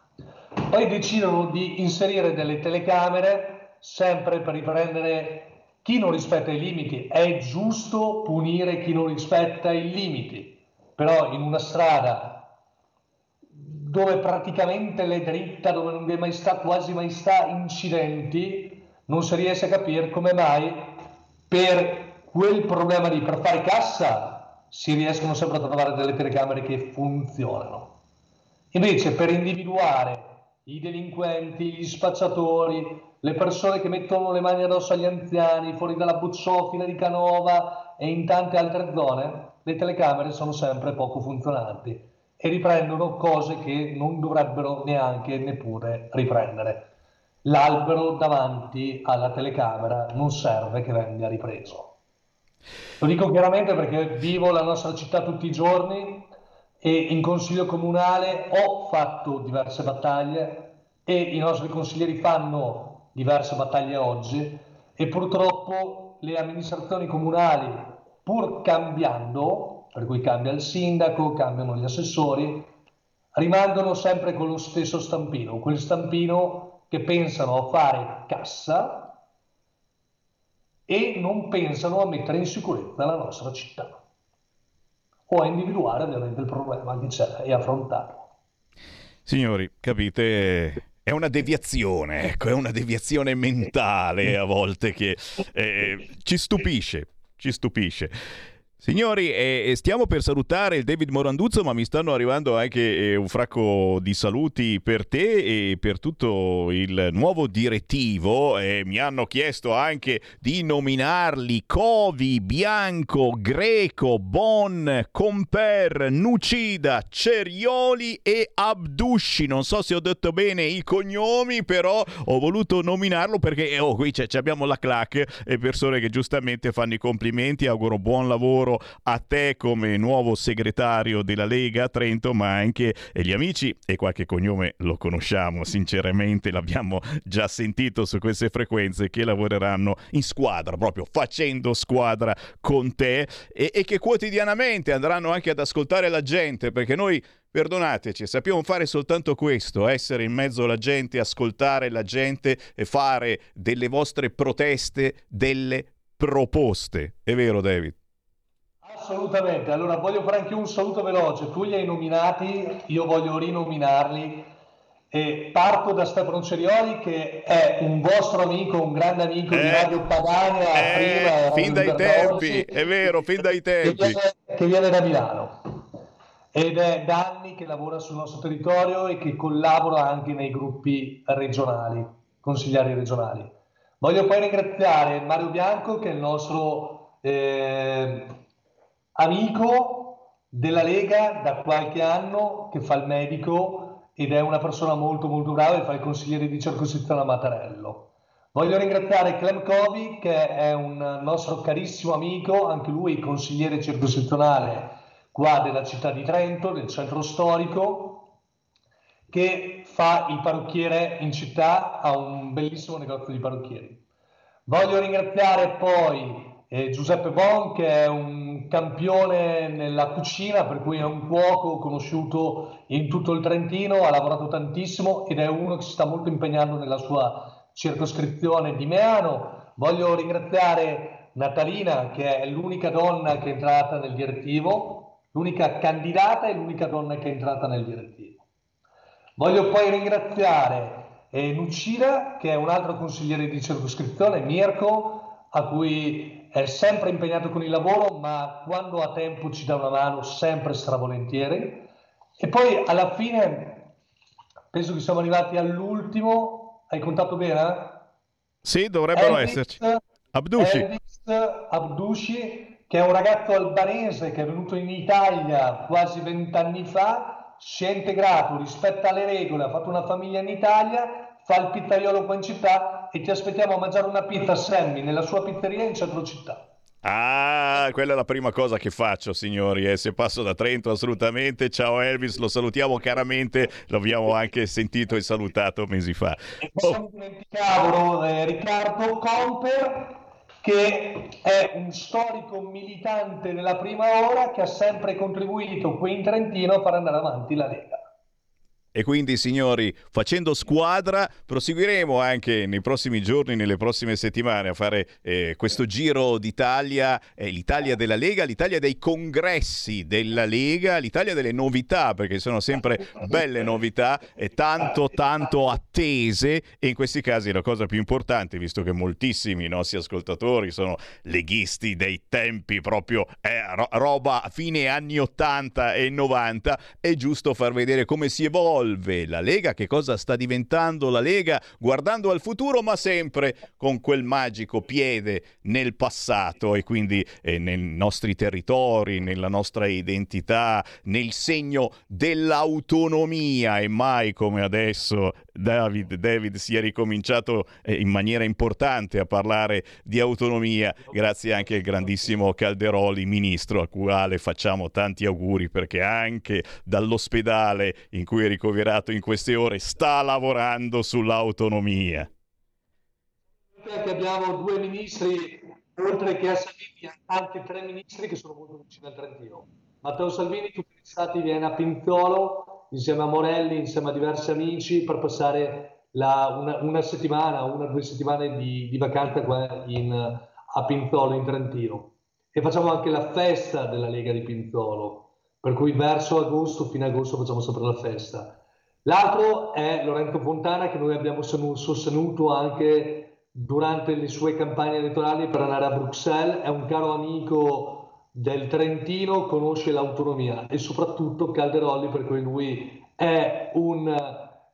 Poi decidono di inserire delle telecamere sempre per riprendere chi non rispetta i limiti. È giusto punire chi non rispetta i limiti, però in una strada dove praticamente l'è dritta, dove non vi è mai stato quasi mai sta incidenti, non si riesce a capire come mai per quel problema lì, per fare cassa, si riescono sempre a trovare delle telecamere che funzionano. Invece per individuare i delinquenti, gli spacciatori, le persone che mettono le mani addosso agli anziani, fuori dalla Buzzofila di Canova e in tante altre zone, le telecamere sono sempre poco funzionanti e riprendono cose che non dovrebbero neanche neppure riprendere l'albero davanti alla telecamera non serve che venga ripreso. Lo dico chiaramente perché vivo la nostra città tutti i giorni e in consiglio comunale ho fatto diverse battaglie e i nostri consiglieri fanno diverse battaglie oggi e purtroppo le amministrazioni comunali, pur cambiando, per cui cambia il sindaco, cambiano gli assessori, rimangono sempre con lo stesso stampino, quel stampino che pensano a fare cassa e non pensano a mettere in sicurezza la nostra città o a individuare ovviamente il problema che c'è e affrontarlo. Signori, capite, è una deviazione, ecco, è una deviazione mentale a volte che eh, ci stupisce, ci stupisce. Signori, eh, stiamo per salutare il David Moranduzzo, ma mi stanno arrivando anche eh, un fracco di saluti per te e per tutto il nuovo direttivo. Eh, mi hanno chiesto anche di nominarli Covi, Bianco, Greco, Bon, Comper, Nucida, Cerioli e Abdusci. Non so se ho detto bene i cognomi, però ho voluto nominarlo perché oh, qui abbiamo la clac e persone che giustamente fanno i complimenti, auguro buon lavoro a te come nuovo segretario della Lega a Trento, ma anche gli amici e qualche cognome lo conosciamo, sinceramente l'abbiamo già sentito su queste frequenze che lavoreranno in squadra, proprio facendo squadra con te e, e che quotidianamente andranno anche ad ascoltare la gente, perché noi Perdonateci, sappiamo fare soltanto questo, essere in mezzo alla gente, ascoltare la gente e fare delle vostre proteste delle proposte. È vero, David? Assolutamente, allora voglio fare anche un saluto veloce, tu li hai nominati, io voglio rinominarli. E parto da Stefano Cerioli che è un vostro amico, un grande amico eh, di Radio Padania, eh, prima, fin dai tempi, è vero, fin dai tempi. Che viene, che viene da Milano. Ed è da anni che lavora sul nostro territorio e che collabora anche nei gruppi regionali, consigliari regionali. Voglio poi ringraziare Mario Bianco che è il nostro... Eh, amico della Lega da qualche anno che fa il medico ed è una persona molto molto brava e fa il consigliere di circoscrizione a Matarello. Voglio ringraziare Clem Covi che è un nostro carissimo amico, anche lui consigliere circoscrizionale qua della città di Trento, del centro storico, che fa il parrucchiere in città, ha un bellissimo negozio di parrucchieri. Voglio ringraziare poi eh, Giuseppe Bon che è un campione nella cucina, per cui è un cuoco conosciuto in tutto il Trentino, ha lavorato tantissimo ed è uno che si sta molto impegnando nella sua circoscrizione di Meano. Voglio ringraziare Natalina, che è l'unica donna che è entrata nel direttivo, l'unica candidata e l'unica donna che è entrata nel direttivo. Voglio poi ringraziare eh, Nucida, che è un altro consigliere di circoscrizione, Mirko, a cui è sempre impegnato con il lavoro, ma quando ha tempo ci dà una mano sempre stravolentieri. E poi alla fine, penso che siamo arrivati all'ultimo, hai contato bene? Sì, dovrebbero Elvis, esserci. Abdushi. Elvis Abdushi, che è un ragazzo albanese che è venuto in Italia quasi vent'anni fa, si è integrato, rispetta le regole, ha fatto una famiglia in Italia, fa il pizzaiolo qua in città e ti aspettiamo a mangiare una pizza a Sammy nella sua pizzeria in centro città. Ah, quella è la prima cosa che faccio, signori. Eh. Se passo da Trento, assolutamente. Ciao Elvis, lo salutiamo caramente. L'abbiamo anche sentito e salutato mesi fa. E possiamo dimenticavolo eh, Riccardo Comper, che è un storico militante della prima ora che ha sempre contribuito qui in Trentino a far andare avanti la Lega. E quindi, signori, facendo squadra, proseguiremo anche nei prossimi giorni, nelle prossime settimane a fare eh, questo giro d'Italia, eh, l'Italia della Lega, l'Italia dei congressi della Lega, l'Italia delle novità, perché sono sempre belle novità e tanto, tanto attese. E in questi casi la cosa più importante, visto che moltissimi nostri ascoltatori sono leghisti dei tempi proprio eh, ro- roba fine anni 80 e 90, è giusto far vedere come si evolve la Lega, che cosa sta diventando la Lega, guardando al futuro, ma sempre con quel magico piede nel passato e quindi eh, nei nostri territori, nella nostra identità, nel segno dell'autonomia? E mai come adesso David, David si è ricominciato eh, in maniera importante a parlare di autonomia, grazie anche al grandissimo Calderoli, ministro, al quale facciamo tanti auguri perché anche dall'ospedale in cui è ricoverato in queste ore sta lavorando sull'autonomia. Che abbiamo due ministri, oltre che a Salvini, anche tre ministri che sono vicini al Trentino. Matteo Salvini, tutti gli stati viene a Pinzolo insieme a Morelli, insieme a diversi amici per passare la, una, una, settimana, una o due settimane di, di vacanza qua in, a Pinzolo in Trentino. E facciamo anche la festa della Lega di Pinzolo, per cui verso agosto, fine agosto facciamo sempre la festa. L'altro è Lorenzo Fontana che noi abbiamo sostenuto anche durante le sue campagne elettorali per andare a Bruxelles, è un caro amico del Trentino, conosce l'autonomia e soprattutto Calderolli per cui lui è un,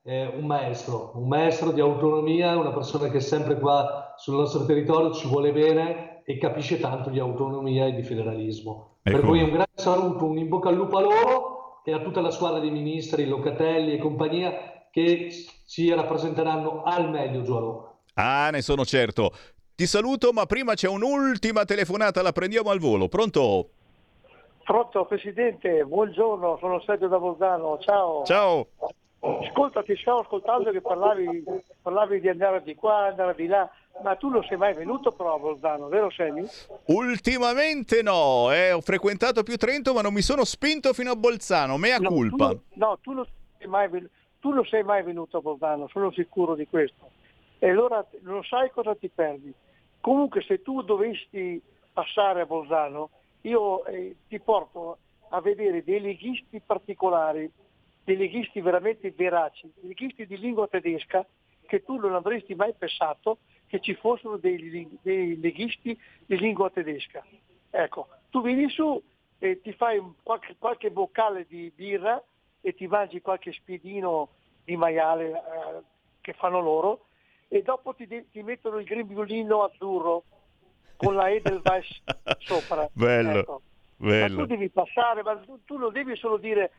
eh, un maestro, un maestro di autonomia, una persona che è sempre qua sul nostro territorio, ci vuole bene e capisce tanto di autonomia e di federalismo. Ecco. Per cui un grande saluto, un in bocca al lupo a loro e a tutta la squadra di ministri, Locatelli e compagnia che ci rappresenteranno al meglio Roma. Ah, ne sono certo. Ti saluto, ma prima c'è un'ultima telefonata, la prendiamo al volo. Pronto? Pronto Presidente, buongiorno, sono Sergio da Bolzano, ciao. Ciao. Ascolta, ti stavo ascoltando che parlavi, parlavi di andare di qua, andare di là, ma tu non sei mai venuto però a Bolzano, vero Semi? Ultimamente no, eh, ho frequentato più Trento ma non mi sono spinto fino a Bolzano, mea no, culpa. Tu, no, tu non, sei mai, tu non sei mai venuto a Bolzano, sono sicuro di questo. E allora non sai cosa ti perdi. Comunque se tu dovessi passare a Bolzano, io eh, ti porto a vedere dei leghisti particolari, dei leghisti veramente veraci, dei leghisti di lingua tedesca che tu non avresti mai pensato che ci fossero dei, dei leghisti di lingua tedesca. Ecco, tu vieni su e ti fai qualche, qualche boccale di birra e ti mangi qualche spiedino di maiale eh, che fanno loro e dopo ti, ti mettono il grembiulino azzurro con la Edelweiss sopra. Bello, Ecco. bello. Ma tu devi passare, ma tu, tu non devi solo dire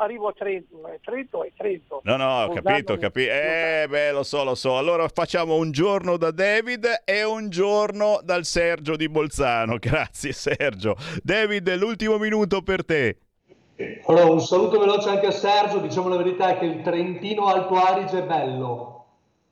arrivo a Trento, eh, Trento è Trento. No, no, ho capito, ho è- capito. Eh, beh, lo so, lo so. Allora facciamo un giorno da David e un giorno dal Sergio di Bolzano. Grazie, Sergio. David, l'ultimo minuto per te. Allora, un saluto veloce anche a Sergio, diciamo la verità che il Trentino Alto Adige è bello,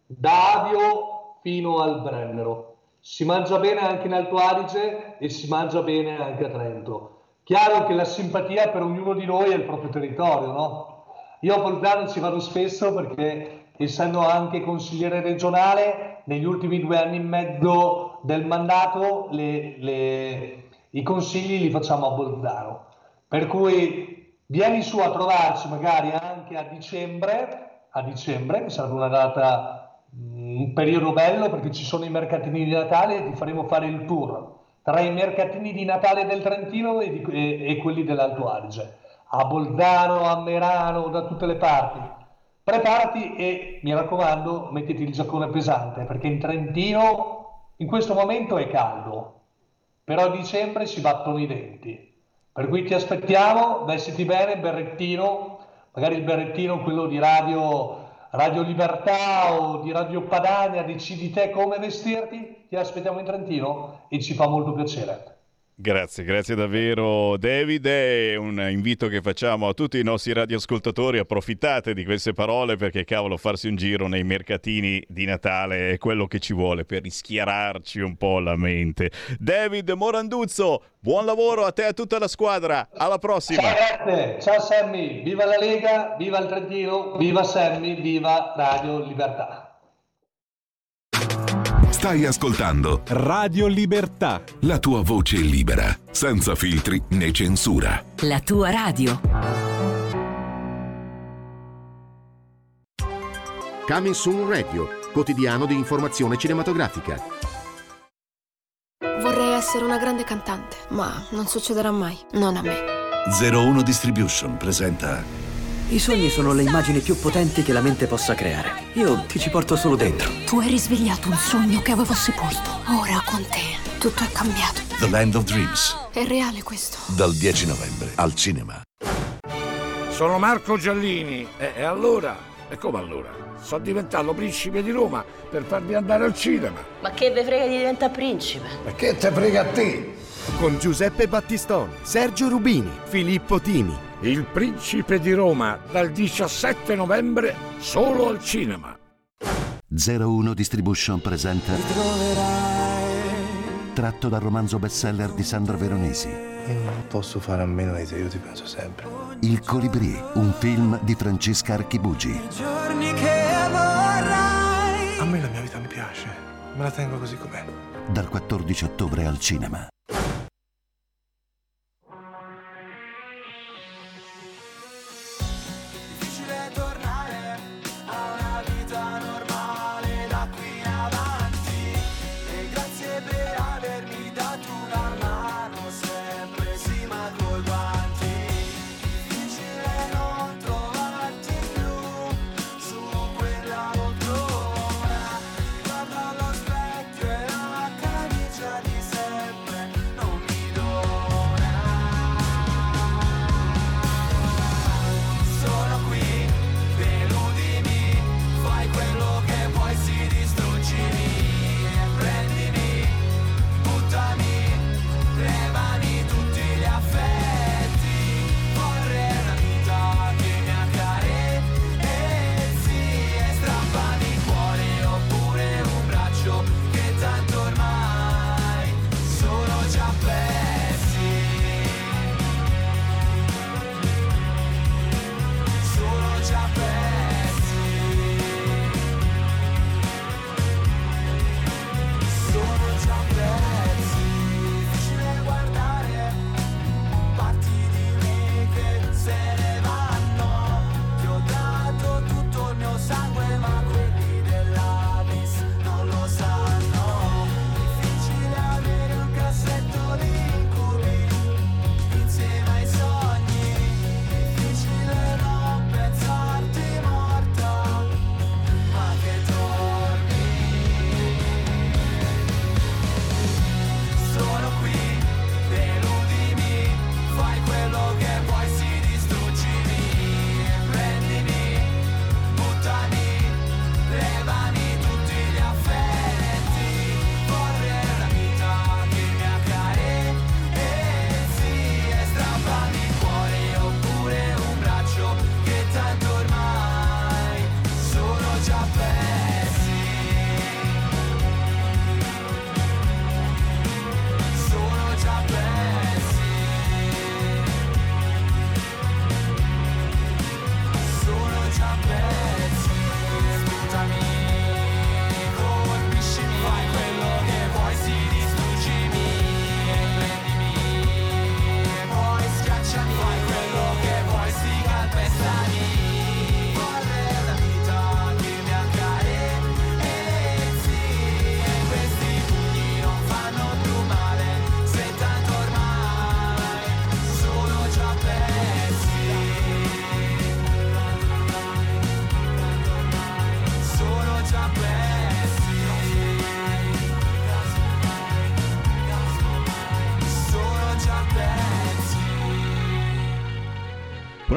da Avio fino al Brennero. Si mangia bene anche in Alto Adige e si mangia bene anche a Trento. Chiaro che la simpatia per ognuno di noi è il proprio territorio, no? Io a Bolzano ci vado spesso perché essendo anche consigliere regionale negli ultimi due anni e mezzo del mandato le, le, i consigli li facciamo a Bolzano. Per cui vieni su a trovarci magari anche a dicembre, a dicembre che sarebbe una data, un periodo bello perché ci sono i mercatini di Natale e ti faremo fare il tour tra i mercatini di Natale del Trentino e, di, e, e quelli dell'Alto Adige, a Bolzano, a Merano, da tutte le parti. Preparati e mi raccomando, mettiti il giaccone pesante perché in Trentino in questo momento è caldo, però a dicembre si battono i denti. Per cui ti aspettiamo, vestiti bene, berrettino, magari il berrettino quello di radio Radio Libertà o di Radio Padania, decidi te come vestirti, ti aspettiamo in Trentino e ci fa molto piacere. Grazie, grazie davvero David. È un invito che facciamo a tutti i nostri radioascoltatori. Approfittate di queste parole perché cavolo farsi un giro nei mercatini di Natale è quello che ci vuole per rischiararci un po' la mente. David Moranduzzo, buon lavoro a te e a tutta la squadra. Alla prossima. Ciao. Ciao Sammy, viva la Lega, viva il Trentino, viva Sammy, viva Radio Libertà. Stai ascoltando Radio Libertà. la tua voce libera, senza filtri né censura. La tua radio. Coming Soon Radio, quotidiano di informazione cinematografica. Vorrei essere una grande cantante, ma non succederà mai. Non a me. 01 Distribution presenta I sogni sono le immagini più potenti che la mente possa creare. Io ti ci porto solo dentro. Tu hai risvegliato un sogno che avevo sepolto. Ora con te tutto è cambiato. The Land of Dreams È reale questo. dal 10 novembre al cinema. Sono Marco Giallini e, e allora? E come allora? Sono diventato principe di Roma per farvi andare al cinema. Ma che ve frega di diventare principe? Ma che te frega a te? Con Giuseppe Battistoni, Sergio Rubini, Filippo Timi. Il principe di Roma dal 17 novembre solo al cinema. 01 Distribution presenta Tratto dal romanzo bestseller di Sandro Veronesi. Io non posso fare a meno di te, io ti penso sempre. Il Colibrì, un film di Francesca Archibugi. A me la mia vita mi piace, me la tengo così com'è. Dal 14 ottobre al cinema.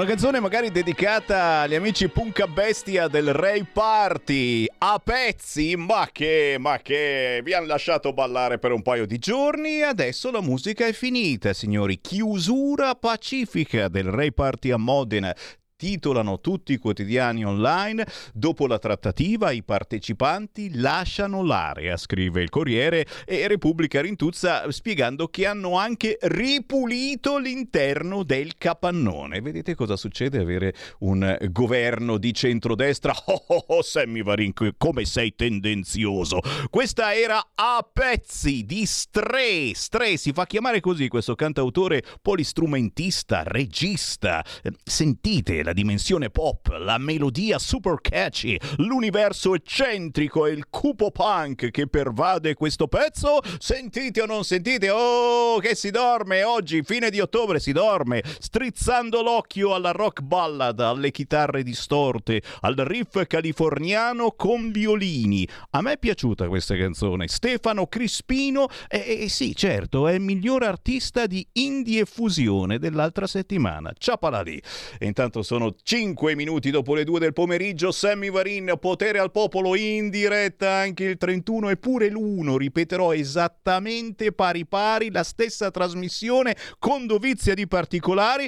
Canzone magari dedicata agli amici Punca Bestia del Ray Party. A pezzi, ma che, ma che, vi hanno lasciato ballare per un paio di giorni. Adesso la musica è finita, signori. Chiusura pacifica del Ray Party a Modena titolano tutti i quotidiani online. Dopo la trattativa i partecipanti lasciano l'area, scrive il Corriere e Repubblica Rintuzza spiegando che hanno anche ripulito l'interno del capannone. Vedete cosa succede avere un governo di centrodestra? Oh, oh, oh Sammy Varin, come sei tendenzioso. Questa era a pezzi di Stre. Stre si fa chiamare così questo cantautore polistrumentista, regista. Sentite la dimensione pop, la melodia super catchy, l'universo eccentrico e il cupo punk che pervade questo pezzo? Sentite o non sentite? Oh, che si dorme oggi, fine di ottobre si dorme, strizzando l'occhio alla rock ballad, alle chitarre distorte, al riff californiano con violini. A me è piaciuta questa canzone. Stefano Crispino, e eh, sì, certo, è il miglior artista di indie fusione dell'altra settimana. Ciapala lì. Intanto sono sono 5 minuti dopo le 2 del pomeriggio. Sammy Varin, potere al popolo in diretta anche il 31 e pure l'1. Ripeterò esattamente pari pari la stessa trasmissione con dovizia di particolari.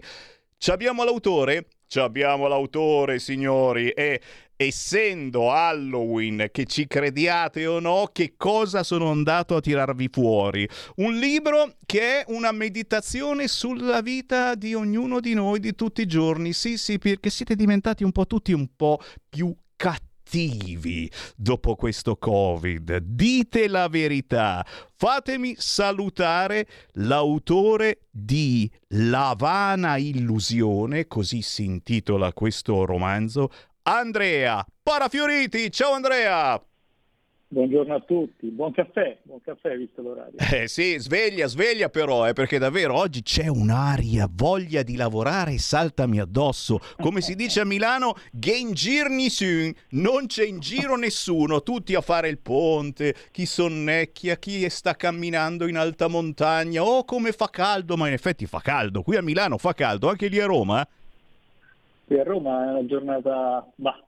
Ci abbiamo l'autore? Ci abbiamo l'autore, signori, e essendo Halloween, che ci crediate o no, che cosa sono andato a tirarvi fuori? Un libro che è una meditazione sulla vita di ognuno di noi di tutti i giorni. Sì, sì, perché siete diventati un po' tutti un po' più cattivi dopo questo Covid. Dite la verità. Fatemi salutare l'autore di La vana illusione, così si intitola questo romanzo, Andrea Parafioriti. Ciao Andrea! Buongiorno a tutti, buon caffè, buon caffè visto l'orario. Eh sì, sveglia, sveglia però, eh, perché davvero oggi c'è un'aria, voglia di lavorare saltami addosso. Come si dice a Milano, gengir non c'è in giro nessuno, tutti a fare il ponte, chi sonnecchia, chi sta camminando in alta montagna, oh come fa caldo, ma in effetti fa caldo, qui a Milano fa caldo, anche lì a Roma? Qui a Roma è una giornata, bah,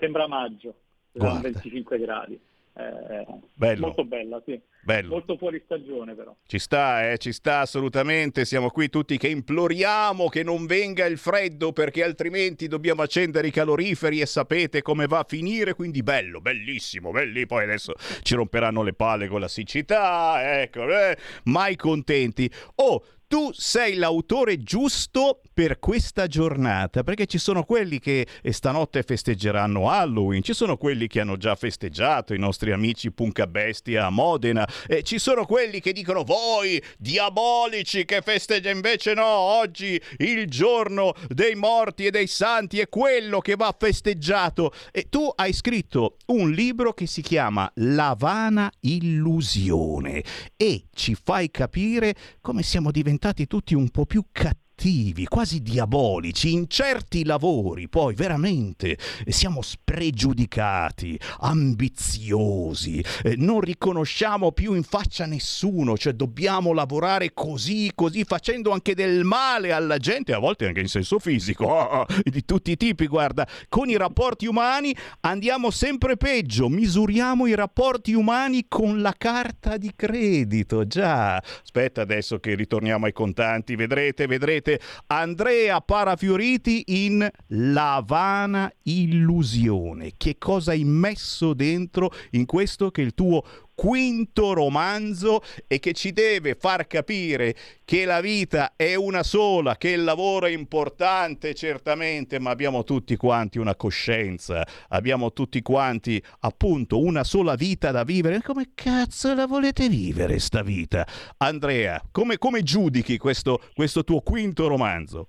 sembra maggio, sono 25 gradi. Eh, Bello. Molto bella, sì. Bello. Molto fuori stagione però. Ci sta, eh, ci sta assolutamente. Siamo qui tutti che imploriamo che non venga il freddo perché altrimenti dobbiamo accendere i caloriferi e sapete come va a finire. Quindi bello, bellissimo, belli. Poi adesso ci romperanno le palle con la siccità, ecco, eh, mai contenti. Oh, tu sei l'autore giusto per questa giornata, perché ci sono quelli che stanotte festeggeranno Halloween, ci sono quelli che hanno già festeggiato, i nostri amici Punca Bestia a Modena, e ci sono quelli che dicono voi, diabolici, che festeggia invece no, oggi il giorno dei morti e dei santi è quello che va festeggiato. E tu hai scritto un libro che si chiama La vana illusione e ci fai capire come siamo diventati tutti un po' più cattivi cattivi, quasi diabolici, in certi lavori poi veramente siamo spregiudicati, ambiziosi, eh, non riconosciamo più in faccia nessuno, cioè dobbiamo lavorare così, così, facendo anche del male alla gente, a volte anche in senso fisico, oh, di tutti i tipi, guarda, con i rapporti umani andiamo sempre peggio, misuriamo i rapporti umani con la carta di credito, già. Aspetta adesso che ritorniamo ai contanti, vedrete, vedrete sentite Andrea Parafioriti in La vana illusione. Che cosa hai messo dentro in questo che è il tuo quinto romanzo e che ci deve far capire che la vita è una sola, che il lavoro è importante certamente, ma abbiamo tutti quanti una coscienza, abbiamo tutti quanti appunto una sola vita da vivere. Come cazzo la volete vivere sta vita? Andrea, come, come giudichi questo, questo tuo quinto romanzo?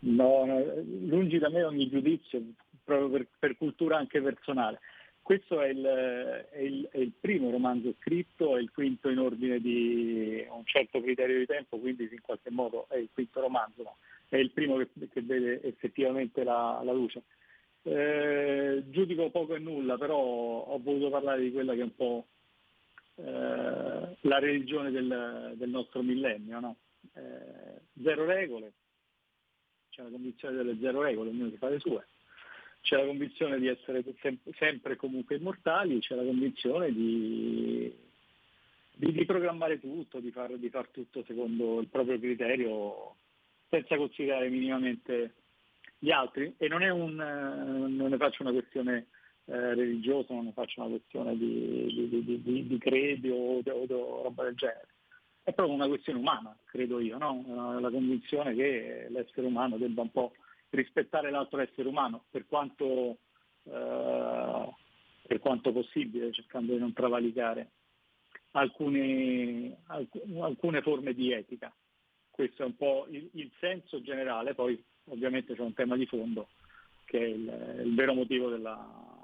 No, lungi da me ogni giudizio, proprio per, per cultura anche personale. Questo è il, è, il, è il, primo romanzo scritto, è il quinto in ordine di un certo criterio di tempo, quindi in qualche modo è il quinto romanzo, no? è il primo che, che vede effettivamente la, la luce. Eh, giudico poco e nulla, però ho voluto parlare di quella che è un po' eh, la religione del, del, nostro millennio. No? Eh, zero regole, c'è la convinzione delle zero regole, ognuno si fa le sue, c'è la convinzione di essere sempre comunque immortali, c'è la convinzione di, di, di programmare tutto, di far, di far tutto secondo il proprio criterio, senza considerare minimamente gli altri. E non, un, non ne faccio una questione eh, religiosa, non ne faccio una questione di, credo o, o, roba del genere. È proprio una questione umana, credo io, no? la convinzione che l'essere umano debba un po' rispettare l'altro essere umano, per quanto, eh, per quanto possibile, cercando di non travalicare alcune, alcune forme di etica. Questo è un po' il, il senso generale, poi ovviamente c'è un tema di fondo che è il, il vero motivo della,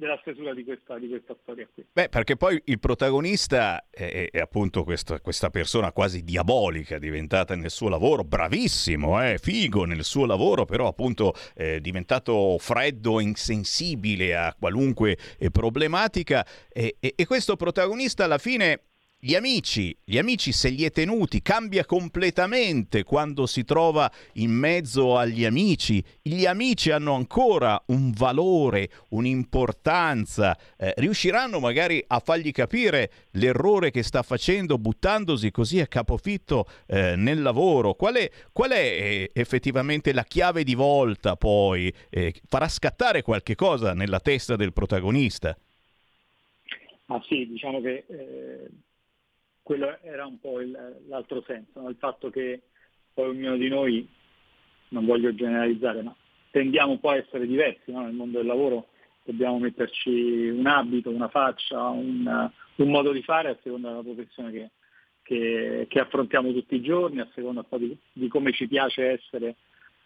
della stesura di questa, di questa, storia qui. Beh, perché poi il protagonista è, è appunto questa, questa, persona quasi diabolica diventata nel suo lavoro, bravissimo, eh, figo nel suo lavoro, però appunto è diventato freddo, insensibile a qualunque eh, problematica e, e, e questo protagonista alla fine gli amici, gli amici se li è tenuti, cambia completamente quando si trova in mezzo agli amici. Gli amici hanno ancora un valore, un'importanza, eh, riusciranno magari a fargli capire l'errore che sta facendo buttandosi così a capofitto eh, nel lavoro. Qual è, qual è eh, effettivamente la chiave di volta poi? Eh, farà scattare qualche cosa nella testa del protagonista? Ah sì, diciamo che eh, quello era un po' il, l'altro senso, il fatto che poi ognuno di noi, non voglio generalizzare, ma tendiamo un po' a essere diversi no? nel mondo del lavoro, dobbiamo metterci un abito, una faccia, un, un modo di fare a seconda della professione che, che, che, affrontiamo tutti i giorni, a seconda di, di come ci piace essere,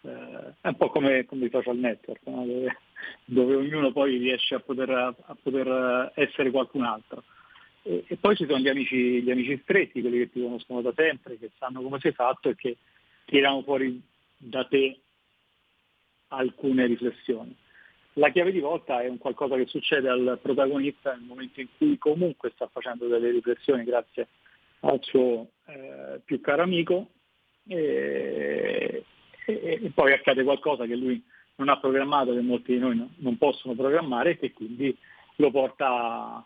eh, è un po' come, come i social network, no? dove, dove, ognuno poi riesce a poter, a poter essere qualcun altro. E, poi ci sono gli amici, gli amici stretti, quelli che ti conoscono da sempre, che sanno come sei fatto e che tirano fuori da te alcune riflessioni. La chiave di volta è un qualcosa che succede al protagonista nel momento in cui comunque sta facendo delle riflessioni grazie al suo eh, più caro amico e, e, e, poi accade qualcosa che lui non ha programmato, che molti di noi no, non possono programmare e che quindi lo porta a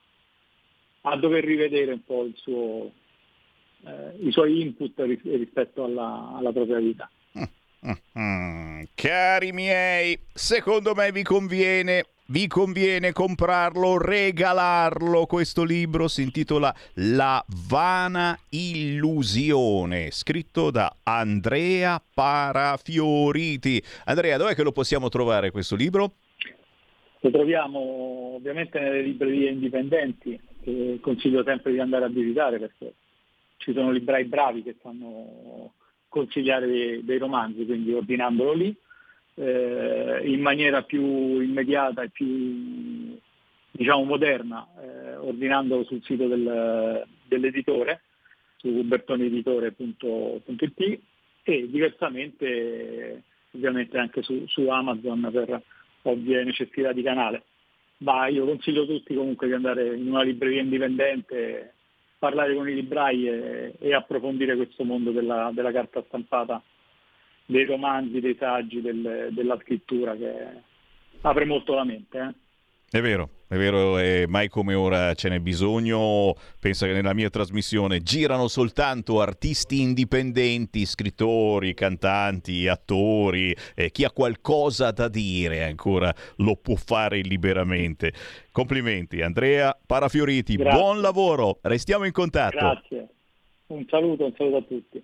dover rivedere un po' suo, eh, i suoi input rispetto alla, alla propria vita. Mm-hmm. Cari miei, secondo me vi conviene vi conviene comprarlo, regalarlo. Questo libro si intitola La vana illusione, scritto da Andrea Parafioriti. Andrea, dov'è che lo possiamo trovare questo libro? Lo troviamo ovviamente nelle librerie indipendenti, che consiglio sempre di andare a visitare perché ci sono librai bravi che sanno consigliare dei, dei romanzi, quindi ordinandolo lì eh, in maniera più immediata e più diciamo moderna, eh, ordinandolo sul sito del, dell'editore, su bertonieditore.it e diversamente ovviamente anche su, su Amazon per ovvie necessità di canale ma io consiglio a tutti comunque di andare in una libreria indipendente, parlare con i librai e, e approfondire questo mondo della, della, carta stampata, dei romanzi, dei saggi, del, della scrittura che apre molto la mente. Eh. È vero, è vero, e mai come ora ce n'è bisogno. Pensa che nella mia trasmissione girano soltanto artisti indipendenti, scrittori, cantanti, attori. Eh, chi ha qualcosa da dire ancora lo può fare liberamente. Complimenti, Andrea Parafioriti. Grazie. Buon lavoro, restiamo in contatto. Grazie. Un saluto, un saluto a tutti.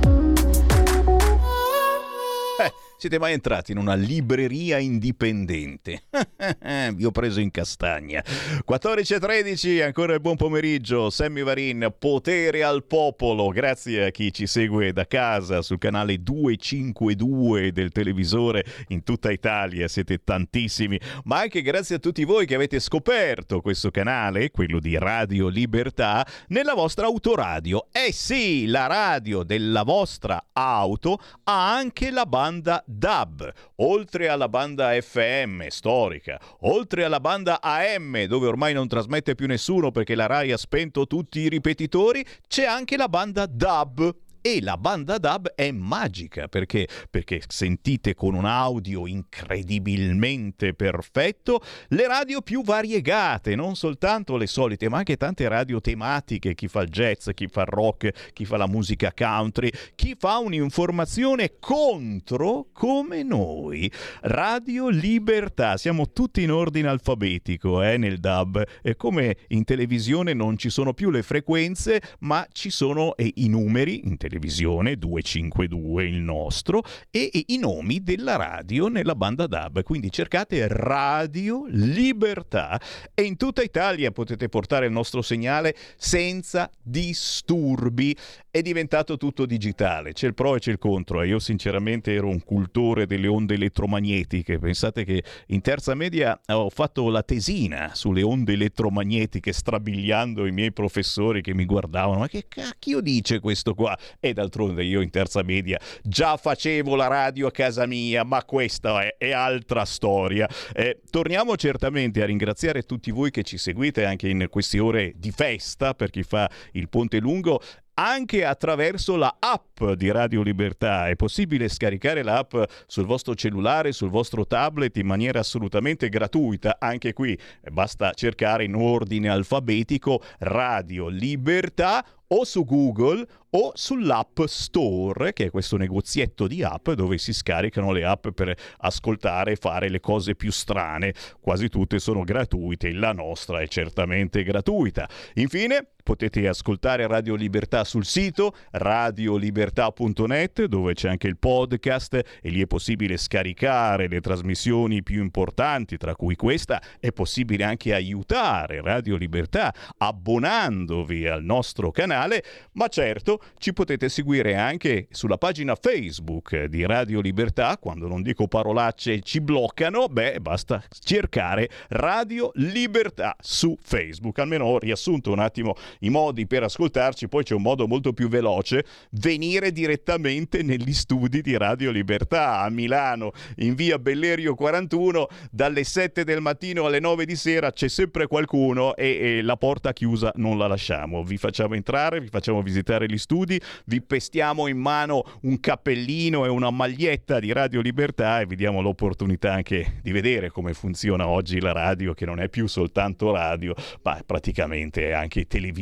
Siete mai entrati in una libreria indipendente? Vi ho preso in castagna. 14.13, ancora il buon pomeriggio. Sammy Varin, potere al popolo. Grazie a chi ci segue da casa sul canale 252 del televisore in tutta Italia. Siete tantissimi. Ma anche grazie a tutti voi che avete scoperto questo canale, quello di Radio Libertà, nella vostra autoradio. Eh sì, la radio della vostra auto ha anche la banda DAB, oltre alla banda FM storica, oltre alla banda AM dove ormai non trasmette più nessuno perché la RAI ha spento tutti i ripetitori, c'è anche la banda DAB e la banda DAB è magica perché, perché sentite con un audio incredibilmente perfetto le radio più variegate, non soltanto le solite, ma anche tante radio tematiche, chi fa il jazz, chi fa il rock, chi fa la musica country, chi fa un'informazione contro come noi. Radio Libertà, siamo tutti in ordine alfabetico eh, nel DAB, e come in televisione non ci sono più le frequenze, ma ci sono eh, i numeri in televisione televisione 252 il nostro e, e i nomi della radio nella banda DAB quindi cercate Radio Libertà. E in tutta Italia potete portare il nostro segnale senza disturbi. È diventato tutto digitale c'è il pro e c'è il contro e io sinceramente ero un cultore delle onde elettromagnetiche. Pensate che in terza media ho fatto la tesina sulle onde elettromagnetiche strabiliando i miei professori che mi guardavano. Ma che cacchio dice questo qua e d'altronde io in terza media già facevo la radio a casa mia, ma questa è, è altra storia. Eh, torniamo certamente a ringraziare tutti voi che ci seguite anche in queste ore di festa per chi fa il ponte lungo anche attraverso la app di Radio Libertà. È possibile scaricare l'app sul vostro cellulare, sul vostro tablet in maniera assolutamente gratuita. Anche qui basta cercare in ordine alfabetico Radio Libertà o su Google o sull'App Store, che è questo negozietto di app dove si scaricano le app per ascoltare e fare le cose più strane. Quasi tutte sono gratuite, la nostra è certamente gratuita. Infine, potete ascoltare Radio Libertà sul sito radiolibertà.net dove c'è anche il podcast e lì è possibile scaricare le trasmissioni più importanti, tra cui questa. È possibile anche aiutare Radio Libertà abbonandovi al nostro canale, ma certo ci potete seguire anche sulla pagina Facebook di Radio Libertà, quando non dico parolacce ci bloccano, beh, basta cercare Radio Libertà su Facebook. Almeno ho riassunto un attimo i modi per ascoltarci, poi c'è un modo molto più veloce, venire direttamente negli studi di Radio Libertà a Milano, in via Bellerio 41, dalle 7 del mattino alle 9 di sera c'è sempre qualcuno e, e la porta chiusa non la lasciamo. Vi facciamo entrare, vi facciamo visitare gli studi, vi pestiamo in mano un cappellino e una maglietta di Radio Libertà e vi diamo l'opportunità anche di vedere come funziona oggi la radio, che non è più soltanto radio, ma praticamente è anche televisione,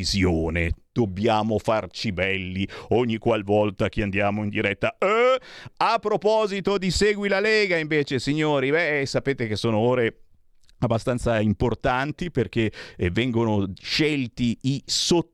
dobbiamo farci belli ogni qualvolta che andiamo in diretta. Eh? A proposito di Segui la Lega, invece, signori, beh, sapete che sono ore abbastanza importanti perché eh, vengono scelti i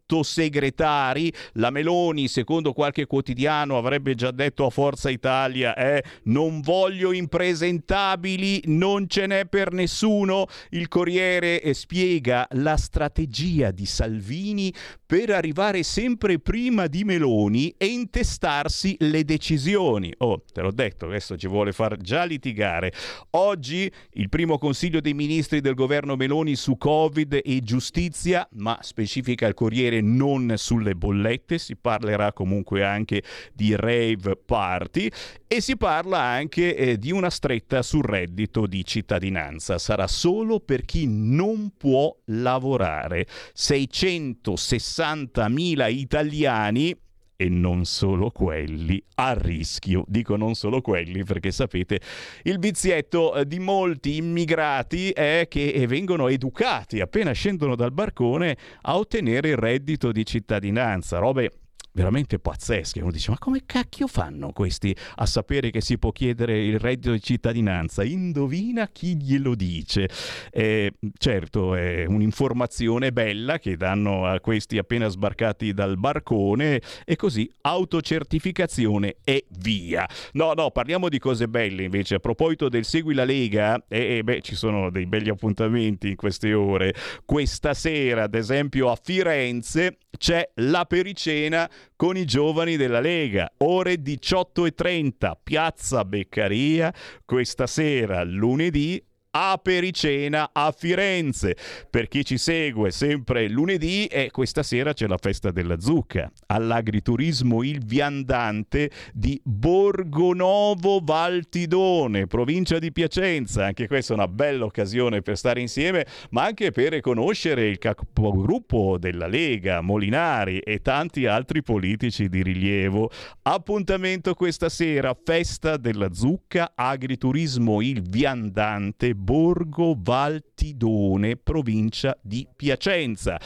sottosegretari. La Meloni, secondo qualche quotidiano, avrebbe già detto a Forza Italia: eh, non voglio impresentabili, non ce n'è per nessuno. Il Corriere eh, spiega la strategia di Salvini per arrivare sempre prima di Meloni e intestarsi le decisioni. Oh, te l'ho detto, adesso ci vuole far già litigare. Oggi il primo consiglio dei ministri del governo Meloni su Covid e giustizia, ma specifica il Corriere non sulle bollette, si parlerà comunque anche di rave party e si parla anche eh, di una stretta sul reddito di cittadinanza. Sarà solo per chi non può lavorare. 660.000 italiani e non solo quelli a rischio. Dico non solo quelli perché sapete il vizietto eh, di molti immigrati è che vengono educati appena scendono dal barcone a ottenere il reddito di cittadinanza, robe veramente pazzesche. Uno dice: Ma come cacchio fanno questi a sapere che si può chiedere il reddito di cittadinanza? Indovina chi glielo dice. Eh, certo, è un'informazione bella che danno a questi appena sbarcati dal barcone e così autocertificazione e via. No, no, parliamo di cose belle invece. A proposito del Segui la Lega, eh, eh, beh, ci sono dei belli appuntamenti in queste ore. Questa sera, ad esempio, a Firenze c'è la pericena con i giovani della Lega. Ore 18.30, Piazza Beccaria, questa sera, lunedì, apericena a Firenze. Per chi ci segue sempre lunedì e questa sera c'è la festa della zucca all'agriturismo Il Viandante di Borgonovo Valtidone, provincia di Piacenza. Anche questa è una bella occasione per stare insieme, ma anche per conoscere il capogruppo della Lega, Molinari e tanti altri politici di rilievo. Appuntamento questa sera, festa della zucca, agriturismo Il Viandante, Borgo Valtidone, provincia di Piacenza.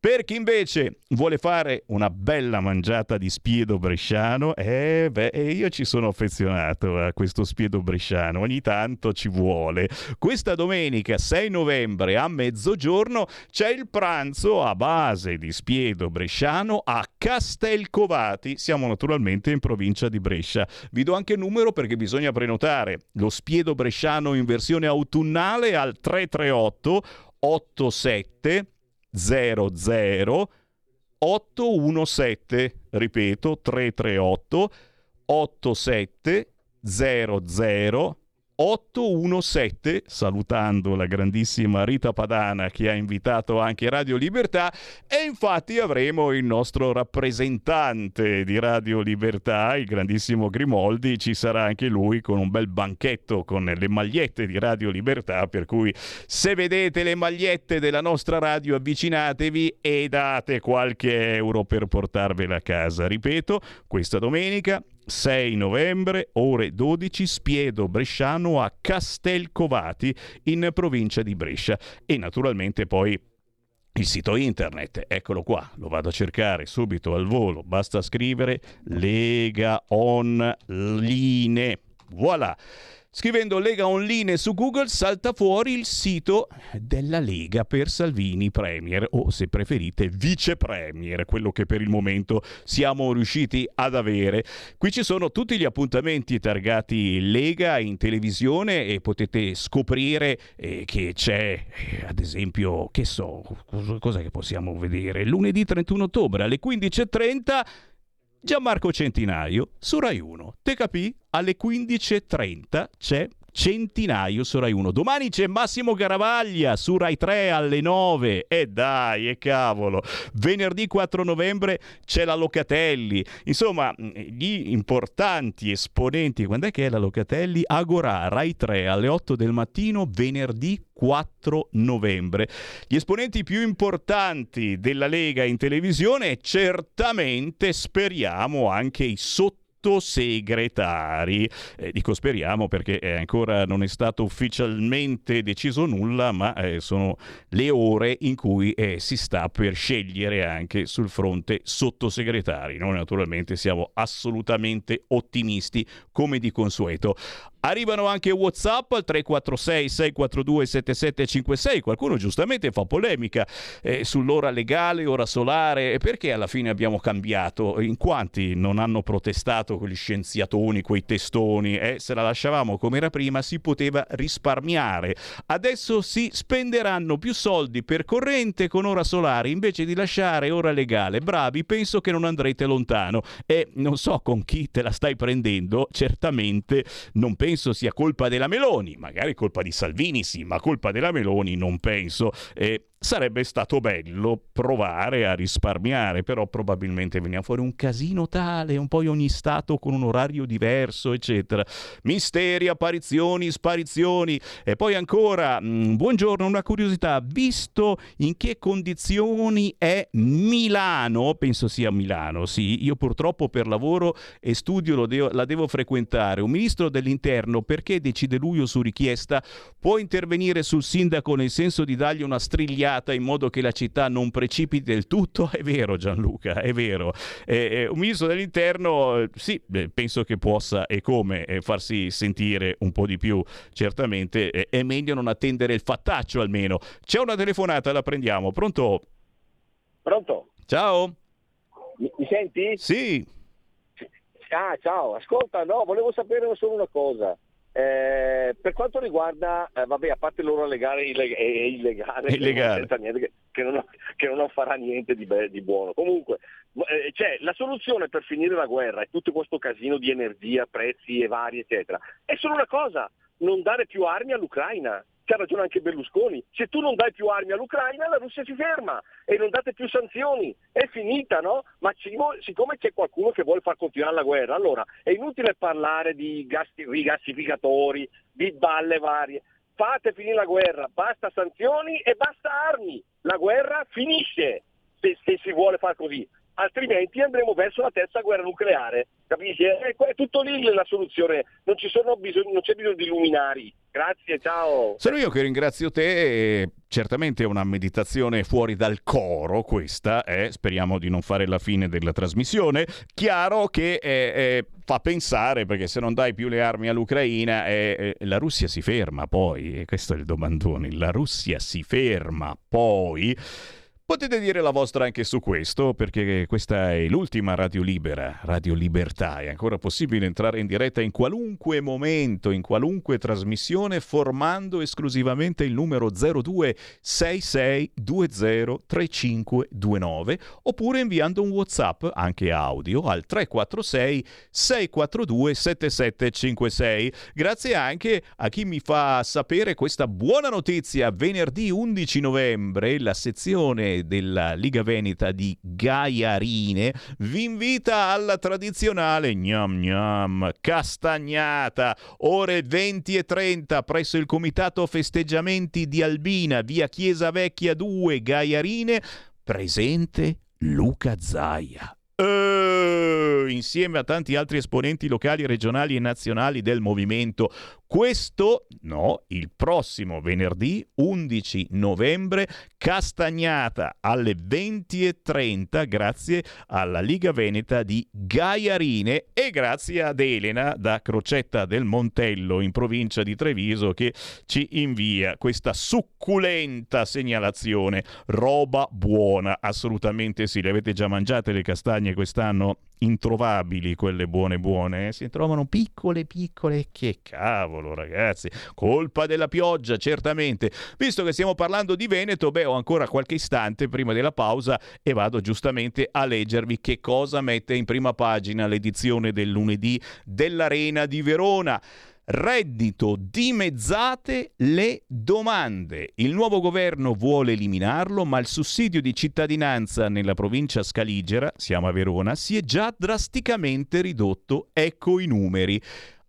Per chi invece vuole fare una bella mangiata di spiedo bresciano, eh, beh, io ci sono affezionato a questo spiedo bresciano, ogni tanto ci vuole. Questa domenica 6 novembre a mezzogiorno c'è il pranzo a base di spiedo bresciano a Castelcovati, siamo naturalmente in provincia di Brescia. Vi do anche il numero perché bisogna prenotare lo spiedo bresciano in versione autunnale al 338 87 00 817, ripeto 338 87 00 817, salutando la grandissima Rita Padana che ha invitato anche Radio Libertà e infatti avremo il nostro rappresentante di Radio Libertà, il grandissimo Grimoldi, ci sarà anche lui con un bel banchetto con le magliette di Radio Libertà, per cui se vedete le magliette della nostra radio avvicinatevi e date qualche euro per portarvela a casa. Ripeto, questa domenica 6 novembre, ore 12, Spiedo Bresciano a Castelcovati in provincia di Brescia e naturalmente poi il sito internet, eccolo qua, lo vado a cercare subito al volo, basta scrivere Lega Online. Voilà. Scrivendo Lega Online su Google salta fuori il sito della Lega per Salvini Premier o se preferite Vice Premier, quello che per il momento siamo riusciti ad avere. Qui ci sono tutti gli appuntamenti targati Lega in televisione e potete scoprire eh, che c'è eh, ad esempio, che so, cosa che possiamo vedere? Lunedì 31 ottobre alle 15.30 Gianmarco Centinaio su Rai 1. Te capì? Alle 15.30 c'è Centinaio su Rai 1. Domani c'è Massimo Garavaglia su Rai 3 alle 9. E dai, e cavolo. Venerdì 4 novembre c'è la Locatelli. Insomma, gli importanti esponenti, quando è che è la Locatelli? Agora, Rai 3 alle 8 del mattino, venerdì 4 novembre. Gli esponenti più importanti della Lega in televisione certamente speriamo anche i sotto sottosegretari. Eh, dico speriamo perché eh, ancora non è stato ufficialmente deciso nulla, ma eh, sono le ore in cui eh, si sta per scegliere anche sul fronte sottosegretari. Noi naturalmente siamo assolutamente ottimisti come di consueto. Arrivano anche WhatsApp al 346 642 7756. Qualcuno giustamente fa polemica eh, sull'ora legale, ora solare. Perché alla fine abbiamo cambiato? In quanti non hanno protestato quegli scienziatoni, quei testoni? Eh, se la lasciavamo come era prima si poteva risparmiare. Adesso si spenderanno più soldi per corrente con ora solare invece di lasciare ora legale. Bravi, penso che non andrete lontano. E non so con chi te la stai prendendo, certamente non penso sia colpa della Meloni, magari colpa di Salvini sì, ma colpa della Meloni non penso. Eh, Sarebbe stato bello provare a risparmiare, però probabilmente veniva fuori un casino tale, un po' ogni stato con un orario diverso, eccetera. Misteri, apparizioni, sparizioni. E poi ancora, mh, mm, buongiorno, una curiosità, visto in che condizioni è Milano, penso sia Milano, sì, io purtroppo per lavoro e studio devo, la devo frequentare, un ministro dell'interno perché decide lui o su richiesta può intervenire sul sindaco nel senso di dargli una strigliata tagliata in modo che la città non precipiti del tutto? È vero Gianluca, è vero. Eh, eh un ministro dell'interno, eh, sì, penso che possa e come eh, farsi sentire un po' di più, certamente è meglio non attendere il fattaccio almeno. C'è una telefonata, la prendiamo. Pronto? Pronto? Ciao. Mi, mi senti? Sì. Ah, ciao, ascolta, no, volevo sapere solo una cosa. Eh, per quanto riguarda, eh, vabbè, a parte l'ora legale e illeg- illegale, illegale. Che, non, che, non, che, non, farà niente di, be- di buono. Comunque, eh, cioè, la soluzione per finire la guerra e tutto questo casino di energia, prezzi e vari, eccetera, è solo una cosa, non dare più armi all'Ucraina. C'ha ragione anche Berlusconi, se tu non dai più armi all'Ucraina la Russia si ferma e non date più sanzioni, è finita, no? Ma siccome c'è qualcuno che vuole far continuare la guerra, allora è inutile parlare di gas, rigassificatori, di balle varie, fate finire la guerra, basta sanzioni e basta armi, la guerra finisce se, se si vuole fare così altrimenti andremo verso la terza guerra nucleare. Capisci? È, è tutto lì la soluzione, non, bisogno, non c'è bisogno di luminari. Grazie, ciao. Sono io che ringrazio te. Certamente è una meditazione fuori dal coro questa, eh? speriamo di non fare la fine della trasmissione. Chiaro che eh, eh, fa pensare, perché se non dai più le armi all'Ucraina, eh, eh, la Russia si ferma poi, e questo è il domandone, la Russia si ferma poi. Potete dire la vostra anche su questo, perché questa è l'ultima Radio Libera, Radio Libertà. È ancora possibile entrare in diretta in qualunque momento, in qualunque trasmissione, formando esclusivamente il numero 0266203529 oppure inviando un WhatsApp, anche audio, al 346 642 7756. Grazie anche a chi mi fa sapere questa buona notizia. Venerdì 11 novembre la sezione della Liga Veneta di Gaiarine vi invita alla tradizionale gnam gnam castagnata ore 20 e 30 presso il comitato festeggiamenti di Albina via Chiesa Vecchia 2 Gaiarine presente Luca Zaia Uh, insieme a tanti altri esponenti locali, regionali e nazionali del movimento questo, no, il prossimo venerdì 11 novembre, Castagnata alle 20.30 grazie alla Liga Veneta di Gaiarine e grazie ad Elena da Crocetta del Montello in provincia di Treviso che ci invia questa succulenta segnalazione. Roba buona, assolutamente sì. Le avete già mangiate le castagne quest'anno? Introvabili quelle buone buone, eh? si trovano piccole piccole, che cavolo ragazzi. Colpa della pioggia, certamente. Visto che stiamo parlando di Veneto, beh, ho ancora qualche istante prima della pausa e vado giustamente a leggervi che cosa mette in prima pagina l'edizione del lunedì dell'Arena di Verona. Reddito dimezzate le domande. Il nuovo governo vuole eliminarlo, ma il sussidio di cittadinanza nella provincia scaligera, siamo a Verona, si è già drasticamente ridotto. Ecco i numeri.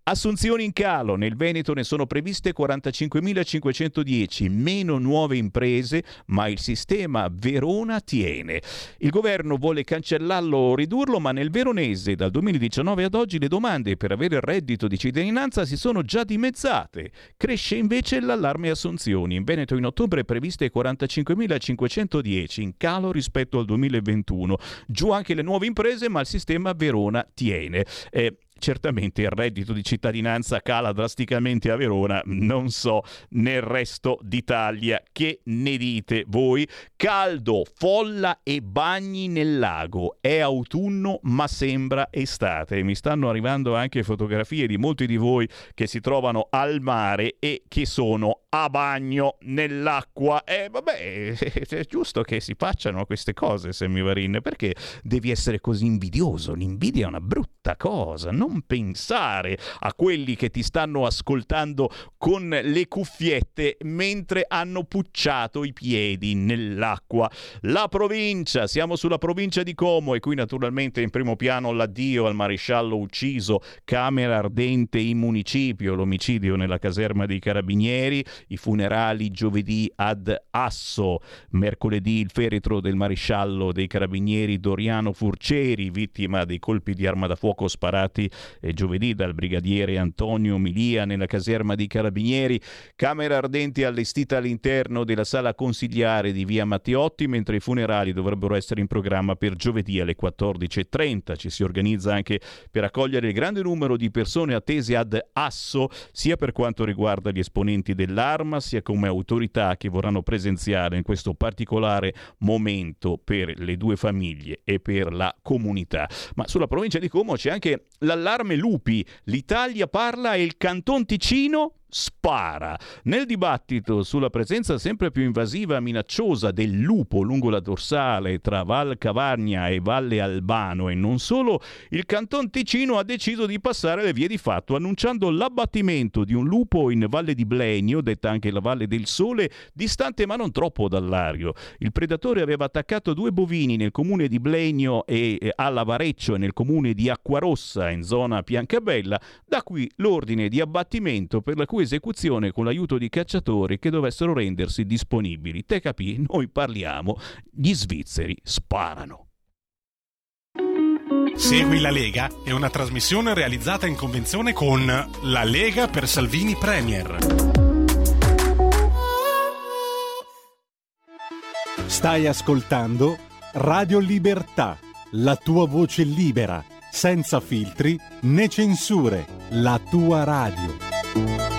Assunzioni in calo, nel Veneto ne sono previste 45.510, meno nuove imprese, ma il sistema Verona tiene. Il governo vuole cancellarlo o ridurlo, ma nel veronese dal 2019 ad oggi le domande per avere il reddito di cittadinanza si sono già dimezzate. Cresce invece l'allarme assunzioni. In Veneto in ottobre previste 45.510, in calo rispetto al 2021. Giù anche le nuove imprese, ma il sistema Verona tiene. Eh, certamente il reddito di cittadinanza cala drasticamente a Verona, non so nel resto d'Italia. Che ne dite voi? Caldo, folla e bagni nel lago. È autunno ma sembra estate. Mi stanno arrivando anche fotografie di molti di voi che si trovano al mare e che sono a bagno nell'acqua. E eh, vabbè, è giusto che si facciano queste cose, Semivarin, perché devi essere così invidioso? L'invidia è una brutta cosa, non pensare a quelli che ti stanno ascoltando con le cuffiette mentre hanno pucciato i piedi nell'acqua. La provincia, siamo sulla provincia di Como e qui naturalmente in primo piano l'addio al maresciallo ucciso, camera ardente in municipio, l'omicidio nella caserma dei carabinieri, i funerali giovedì ad Asso, mercoledì il feretro del maresciallo dei carabinieri Doriano Furceri, vittima dei colpi di arma da fuoco sparati eh, giovedì dal brigadiere Antonio Milia nella caserma dei carabinieri, camera ardente allestita all'interno della sala consigliare di via Matteotti, mentre i funerali dovrebbero essere in programma per giovedì alle 14.30. Ci si organizza anche per accogliere il grande numero di persone attese ad Asso, sia per quanto riguarda gli esponenti dell'area, Parma sia come autorità che vorranno presenziare in questo particolare momento per le due famiglie e per la comunità. Ma sulla provincia di Como c'è anche l'allarme lupi. L'Italia parla e il Canton Ticino spara. Nel dibattito sulla presenza sempre più invasiva e minacciosa del lupo lungo la dorsale tra Val Cavagna e Valle Albano e non solo, il Canton Ticino ha deciso di passare le vie di fatto annunciando l'abbattimento di un lupo in Valle di Blenio, detta anche la Valle del Sole, distante ma non troppo dall'Ario. Il predatore aveva attaccato due bovini nel comune di Blenio e a Lavareccio e nel comune di Acquarossa in zona Piancabella, da qui l'ordine di abbattimento per la cui esecuzione con l'aiuto di cacciatori che dovessero rendersi disponibili. Te capì? Noi parliamo, gli svizzeri sparano. Segui la Lega è una trasmissione realizzata in convenzione con La Lega per Salvini Premier. Stai ascoltando Radio Libertà, la tua voce libera, senza filtri né censure, la tua radio.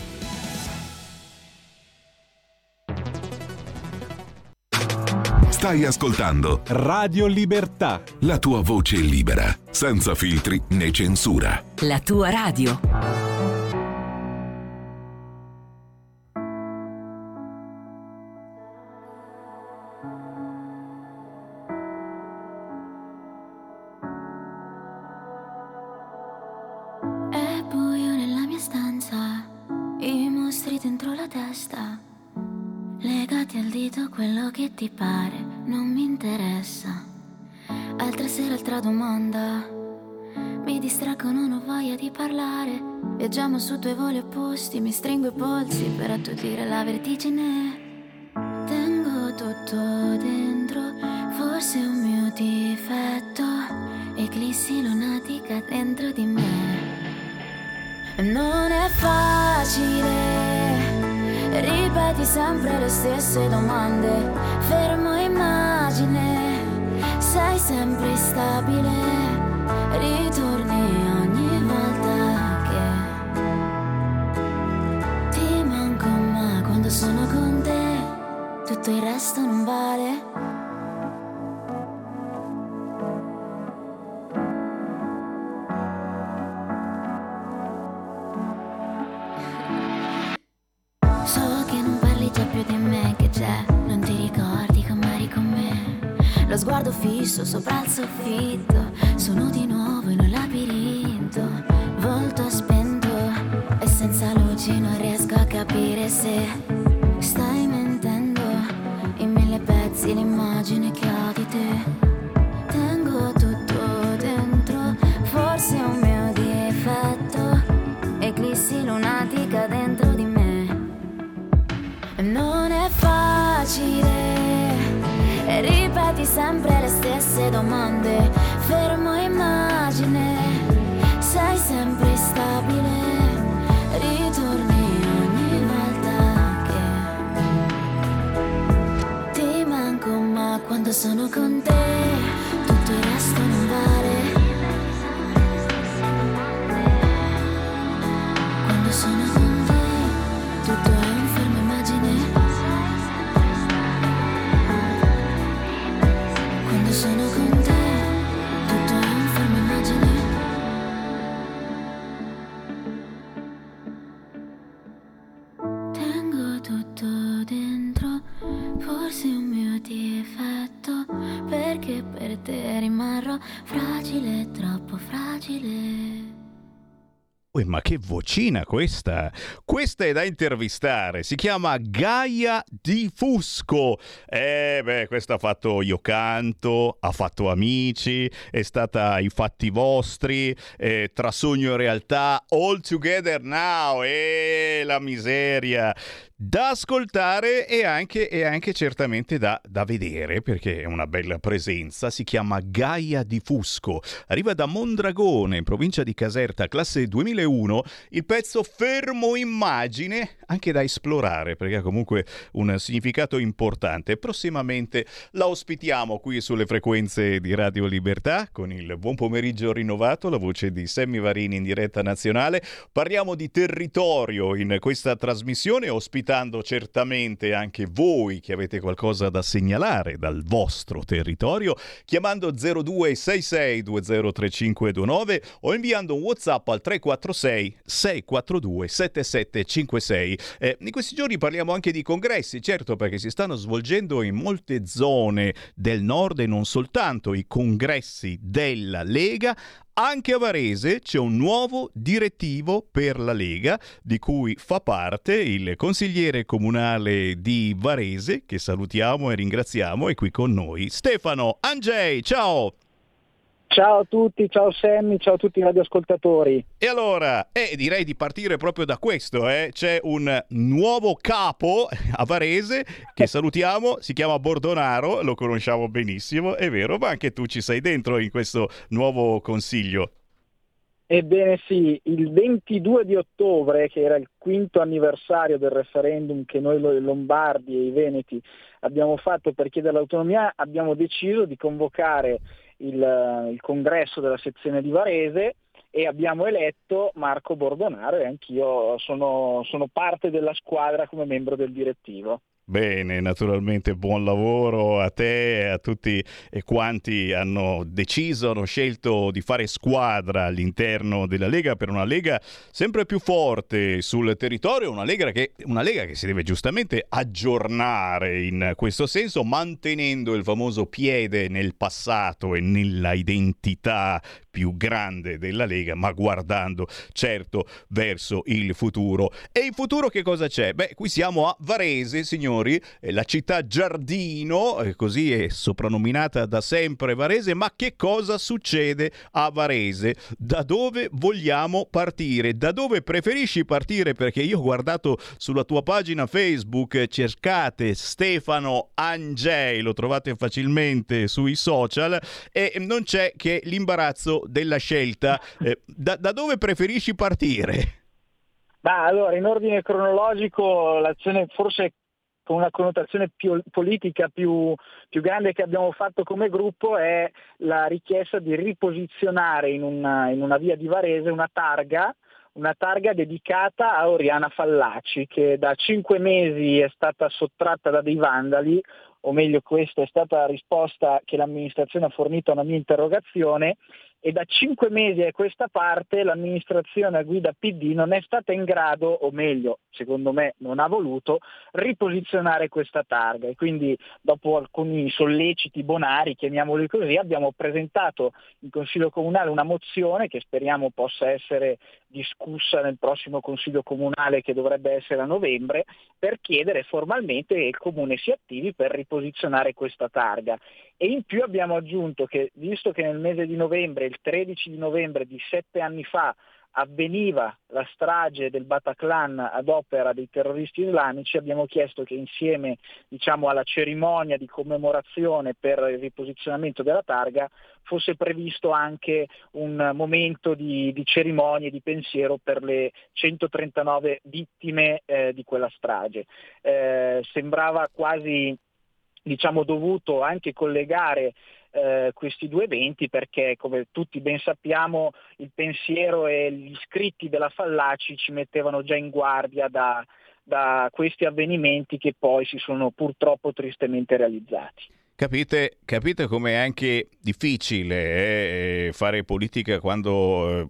Stai ascoltando Radio Libertà. La tua voce libera, senza filtri né censura. La tua radio. È buio nella mia stanza, i mostri dentro la testa. Dito quello che ti pare, non mi interessa. Altra sera, altra domanda. Mi distraggo, non ho voglia di parlare. Viaggiamo su due voli opposti, mi stringo i polsi per attutire la vertigine. Tengo tutto dentro, forse è un mio difetto. Eclissi lunatica dentro di me. Non è facile, ripeti sempre le stesse domande, fermo immagine, sei sempre instabile, ritorni ogni volta che ti manco, ma quando sono con te, tutto il resto non vale. Sopra il soffitto, sono di che vocina questa! Questa è da intervistare, si chiama Gaia di Fusco. Eh beh, questa ha fatto Io Canto, ha fatto Amici, è stata I Fatti Vostri, eh, Tra Sogno e Realtà, All Together Now, e la miseria. Da ascoltare e anche, e anche certamente da, da, vedere perché è una bella presenza. Si chiama Gaia di Fusco. Arriva da Mondragone, in provincia di Caserta, classe 2001. Il pezzo Fermo Immagine, anche da esplorare perché ha comunque un significato importante. Prossimamente la ospitiamo qui sulle frequenze di Radio Libertà con il buon pomeriggio rinnovato, la voce di Sammy Varini in diretta nazionale. Parliamo di territorio in questa trasmissione, ospitando ascoltando certamente anche voi che avete qualcosa da segnalare dal vostro territorio, chiamando 0266203529 o inviando un WhatsApp al 346 642 7756. Eh, in questi giorni parliamo anche di congressi, certo perché si stanno svolgendo in molte zone del nord e non soltanto i congressi della Lega anche a Varese c'è un nuovo direttivo per la Lega, di cui fa parte il consigliere comunale di Varese, che salutiamo e ringraziamo, è qui con noi, Stefano Angei. Ciao! Ciao a tutti, ciao Sammy, ciao a tutti i radioascoltatori. E allora, eh, direi di partire proprio da questo, eh. c'è un nuovo capo a Varese che salutiamo, si chiama Bordonaro, lo conosciamo benissimo, è vero, ma anche tu ci sei dentro in questo nuovo consiglio. Ebbene sì, il 22 di ottobre, che era il quinto anniversario del referendum che noi lombardi e i veneti abbiamo fatto per chiedere l'autonomia, abbiamo deciso di convocare il, il congresso della sezione di Varese e abbiamo eletto Marco Bordonaro e anch'io sono, sono parte della squadra come membro del direttivo. Bene, naturalmente buon lavoro a te e a tutti quanti hanno deciso, hanno scelto di fare squadra all'interno della Lega per una Lega sempre più forte sul territorio, una Lega che, una Lega che si deve giustamente aggiornare in questo senso, mantenendo il famoso piede nel passato e nella identità più grande della Lega, ma guardando certo verso il futuro. E il futuro che cosa c'è? Beh, qui siamo a Varese, signori, la città giardino, così è soprannominata da sempre Varese, ma che cosa succede a Varese? Da dove vogliamo partire? Da dove preferisci partire? Perché io ho guardato sulla tua pagina Facebook, cercate Stefano Angei, lo trovate facilmente sui social e non c'è che l'imbarazzo della scelta, eh, da, da dove preferisci partire? Ma allora, in ordine cronologico, l'azione forse con una connotazione più politica più, più, grande che abbiamo fatto come gruppo è la richiesta di riposizionare in una, in una via di Varese una targa, una targa dedicata a Oriana Fallaci che da cinque mesi è stata sottratta da dei vandali, o meglio questa è stata la risposta che l'amministrazione ha fornito a una mia interrogazione e da cinque mesi a questa parte l'amministrazione a guida PD non è stata in grado, o meglio, secondo me non ha voluto, riposizionare questa targa e quindi dopo alcuni solleciti bonari, chiamiamoli così, abbiamo presentato in Consiglio Comunale una mozione che speriamo possa essere discussa nel prossimo Consiglio Comunale che dovrebbe essere a novembre per chiedere formalmente che il Comune si attivi per riposizionare questa targa. E in più abbiamo aggiunto che, visto che nel mese di novembre, il 13 di novembre di sette anni fa, avveniva la strage del Bataclan ad opera dei terroristi islamici, abbiamo chiesto che insieme diciamo, alla cerimonia di commemorazione per il riposizionamento della targa fosse previsto anche un momento di, di cerimonia e di pensiero per le 139 vittime eh, di quella strage. Eh, sembrava quasi diciamo, dovuto anche collegare eh, questi due eventi perché come tutti ben sappiamo il pensiero e gli scritti della Fallaci ci mettevano già in guardia da, da questi avvenimenti che poi si sono purtroppo tristemente realizzati. Capite, capite com'è anche difficile eh, fare politica quando eh,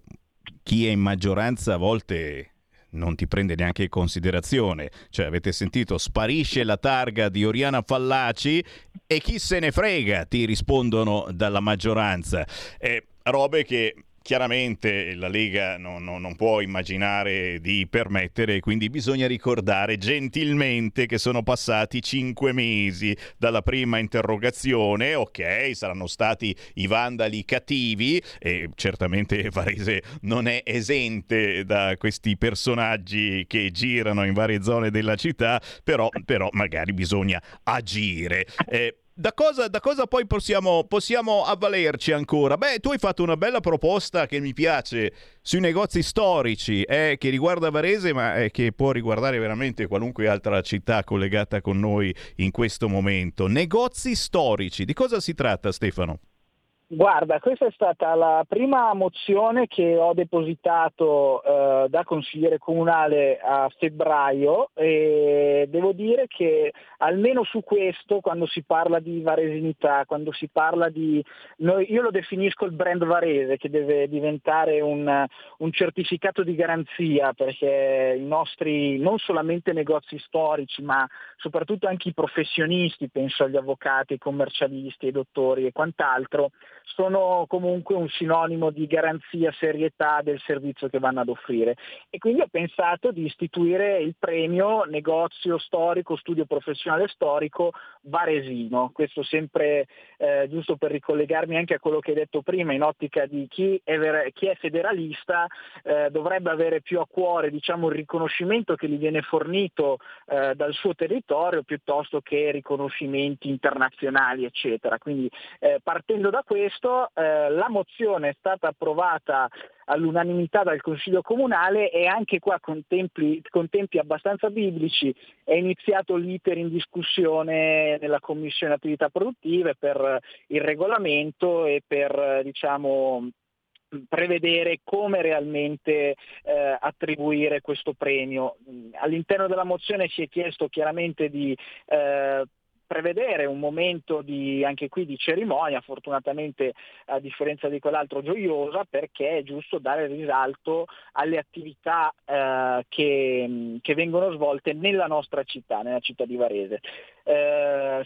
chi è in maggioranza a volte non ti prende neanche in considerazione. Cioè, avete sentito, sparisce la targa di Oriana Fallaci e chi se ne frega, ti rispondono dalla maggioranza. Eh, robe che chiaramente la Lega no, no, non può immaginare di permettere, quindi bisogna ricordare gentilmente che sono passati cinque mesi dalla prima interrogazione, ok, saranno stati i vandali cattivi e certamente Varese non è esente da questi personaggi che girano in varie zone della città, però, però magari bisogna agire. Eh, da cosa, da cosa, poi possiamo, possiamo, avvalerci ancora? Beh, tu hai fatto una bella proposta che mi piace sui negozi storici, eh, che riguarda Varese, ma eh, che può riguardare veramente qualunque altra città collegata con noi in questo momento. Negozi storici, di cosa si tratta Stefano? Guarda, questa è stata la prima mozione che ho depositato eh, da consigliere comunale a febbraio e devo dire che almeno su questo, quando si parla di varesinità, quando si parla di... Noi, io lo definisco il brand varese che deve diventare un, un certificato di garanzia perché i nostri, non solamente negozi storici, ma soprattutto anche i professionisti, penso agli avvocati, ai commercialisti, ai dottori e quant'altro, sono comunque un sinonimo di garanzia, serietà del servizio che vanno ad offrire. E quindi ho pensato di istituire il premio negozio storico, studio professionale storico varesino. Questo sempre eh, giusto per ricollegarmi anche a quello che hai detto prima, in ottica di chi è, ver- chi è federalista eh, dovrebbe avere più a cuore diciamo, il riconoscimento che gli viene fornito eh, dal suo territorio piuttosto che riconoscimenti internazionali, eccetera. Quindi eh, partendo da questo questo eh, la mozione è stata approvata all'unanimità dal Consiglio Comunale e anche qua con tempi, con tempi abbastanza biblici è iniziato l'iter in discussione nella Commissione Attività Produttive per il regolamento e per diciamo, prevedere come realmente eh, attribuire questo premio. All'interno della mozione si è chiesto chiaramente di eh, prevedere un momento di, anche qui di cerimonia, fortunatamente a differenza di quell'altro gioiosa, perché è giusto dare risalto alle attività eh, che, che, vengono svolte nella nostra città, nella città di Varese. Eh,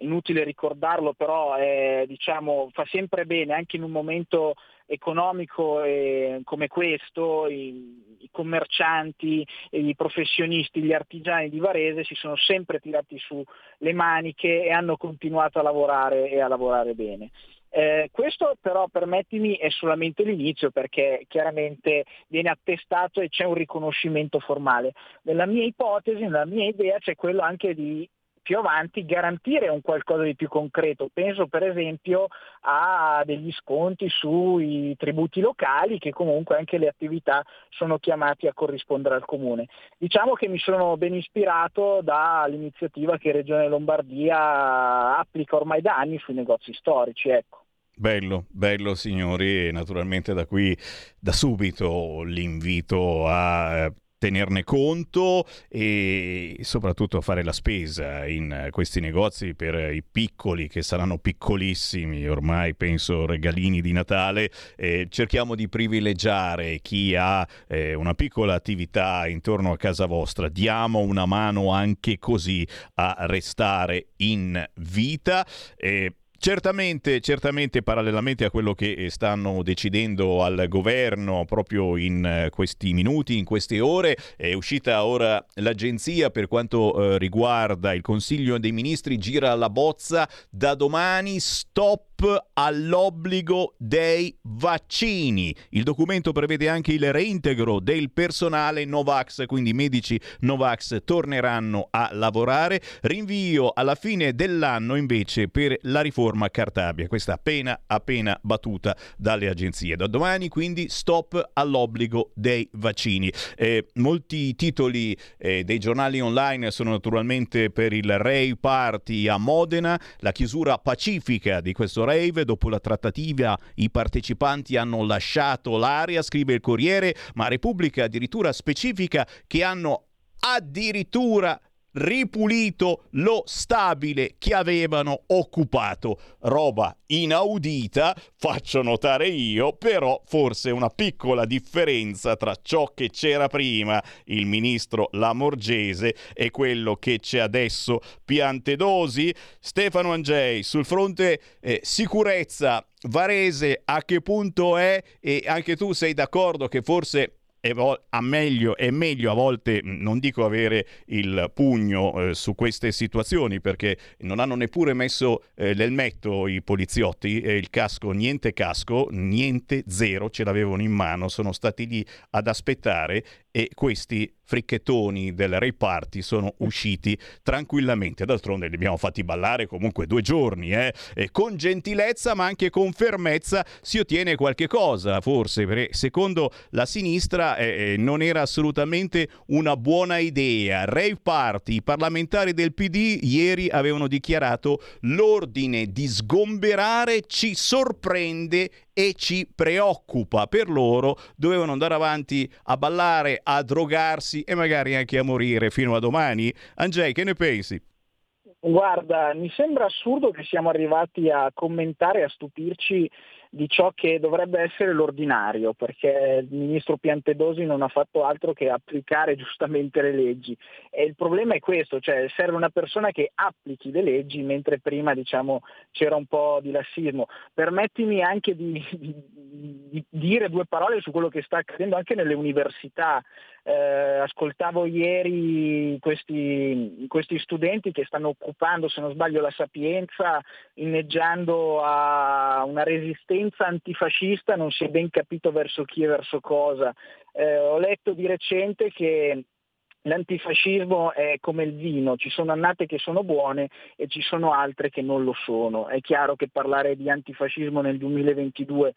inutile ricordarlo, però è, diciamo, fa sempre bene anche in un momento economico eh, come questo, i, i, commercianti, i professionisti, gli artigiani di Varese si sono sempre tirati su le maniche e hanno continuato a lavorare e a lavorare bene. Eh, questo però, permettimi, è solamente l'inizio perché chiaramente viene attestato e c'è un riconoscimento formale. Nella mia ipotesi, nella mia idea c'è quello anche di più avanti garantire un qualcosa di più concreto. Penso per esempio a degli sconti sui tributi locali che comunque anche le attività sono chiamate a corrispondere al comune. Diciamo che mi sono ben ispirato dall'iniziativa che Regione Lombardia applica ormai da anni sui negozi storici. Ecco. Bello, bello signori e naturalmente da qui da subito l'invito a eh, tenerne conto e soprattutto fare la spesa in questi negozi per i piccoli che saranno piccolissimi, ormai penso regalini di Natale, eh, cerchiamo di privilegiare chi ha eh, una piccola attività intorno a casa vostra, diamo una mano anche così a restare in vita. Eh, Certamente, certamente, parallelamente a quello che eh, stanno decidendo al governo proprio in eh, questi minuti, in queste ore, è uscita ora l'agenzia per quanto eh, riguarda il Consiglio dei Ministri, gira la bozza. Da domani, stop all'obbligo dei vaccini. Il documento prevede anche il reintegro del personale Novax, quindi i medici Novax torneranno a lavorare. Rinvio alla fine dell'anno invece per la riforma Cartabia, questa appena appena battuta dalle agenzie. Da domani quindi stop all'obbligo dei vaccini. Eh, molti titoli eh, dei giornali online sono naturalmente per il Ray Party a Modena, la chiusura pacifica di questo rave. Dopo la trattativa i partecipanti hanno lasciato l'area, scrive il Corriere, ma Repubblica addirittura specifica che hanno addirittura ripulito lo stabile che avevano occupato. Roba inaudita, faccio notare io, però forse una piccola differenza tra ciò che c'era prima, il ministro Lamorgese, e quello che c'è adesso Piantedosi. Stefano Angei, sul fronte eh, sicurezza Varese a che punto è e anche tu sei d'accordo che forse è, meglio, è meglio a volte, non dico avere il pugno eh, su queste situazioni perché non hanno neppure messo eh, l'elmetto i poliziotti, eh, il casco, niente casco, niente, zero, ce l'avevano in mano, sono stati lì ad aspettare e questi fricchettoni del Ray Party sono usciti tranquillamente. D'altronde li abbiamo fatti ballare comunque due giorni, eh? Con gentilezza ma anche con fermezza si ottiene qualche cosa, forse, perché secondo la sinistra eh, eh non era assolutamente una buona idea. Ray Party, i parlamentari del PD ieri avevano dichiarato l'ordine di sgomberare ci sorprende e ci preoccupa. Per loro dovevano andare avanti a ballare, a drogarsi e magari anche a morire fino a domani. Angei, che ne pensi? Guarda, mi sembra assurdo che siamo arrivati a commentare, a stupirci di ciò che dovrebbe essere l'ordinario, perché il ministro Piantedosi non ha fatto altro che applicare giustamente le leggi. E il problema è questo, cioè serve una persona che applichi le leggi, mentre prima diciamo, c'era un po' di lassismo. Permettimi anche di, di, di dire due parole su quello che sta accadendo anche nelle università. Eh, ascoltavo ieri questi, questi, studenti che stanno occupando, se non sbaglio, la Sapienza, inneggiando a una resistenza antifascista, non si è ben capito verso chi e verso cosa. Eh, ho letto di recente che L'antifascismo è come il vino, ci sono annate che sono buone e ci sono altre che non lo sono. È chiaro che parlare di antifascismo nel 2022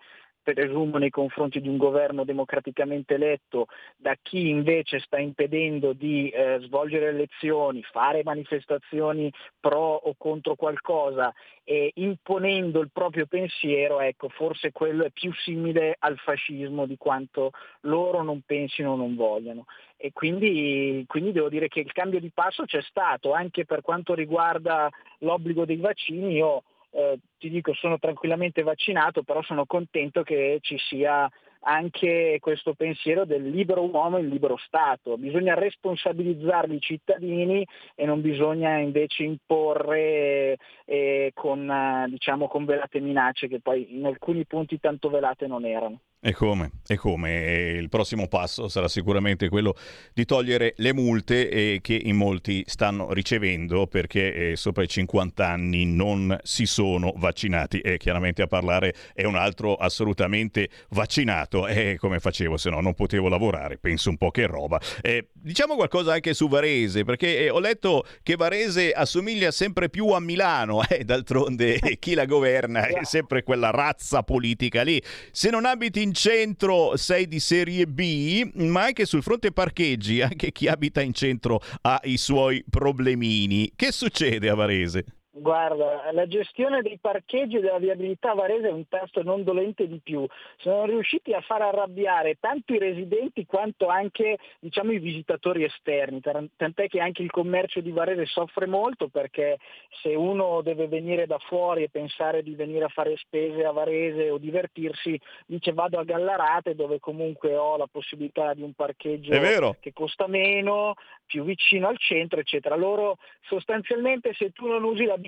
presumo nei confronti di un governo democraticamente eletto, da chi invece sta impedendo di eh, svolgere elezioni, fare manifestazioni pro o contro qualcosa e imponendo il proprio pensiero, ecco, forse quello è più simile al fascismo di quanto loro non pensino o non vogliano. E quindi, quindi devo dire che il cambio di passo c'è stato, anche per quanto riguarda l'obbligo dei vaccini. Io eh, ti dico sono tranquillamente vaccinato, però sono contento che ci sia anche questo pensiero del libero uomo e il libero Stato. Bisogna responsabilizzare i cittadini e non bisogna invece imporre eh, con, diciamo, con velate minacce che poi in alcuni punti tanto velate non erano. E come? E come? il prossimo passo sarà sicuramente quello di togliere le multe eh, che in molti stanno ricevendo perché eh, sopra i 50 anni non si sono vaccinati e chiaramente a parlare è un altro assolutamente vaccinato e come facevo se no non potevo lavorare, penso un po' che roba. Eh, diciamo qualcosa anche su Varese perché eh, ho letto che Varese assomiglia sempre più a Milano, eh, d'altronde chi la governa è sempre quella razza politica lì. Se non abiti in in centro sei di serie B, ma anche sul fronte parcheggi, anche chi abita in centro ha i suoi problemini. Che succede a Varese? Guarda, la gestione dei parcheggi e della viabilità Varese è un tasto non dolente di più. Sono riusciti a far arrabbiare tanto i residenti quanto anche diciamo, i visitatori esterni, tant'è che anche il commercio di Varese soffre molto perché se uno deve venire da fuori e pensare di venire a fare spese a Varese o divertirsi, dice vado a Gallarate dove comunque ho la possibilità di un parcheggio che costa meno, più vicino al centro, eccetera. Loro sostanzialmente se tu non usi la bicicletta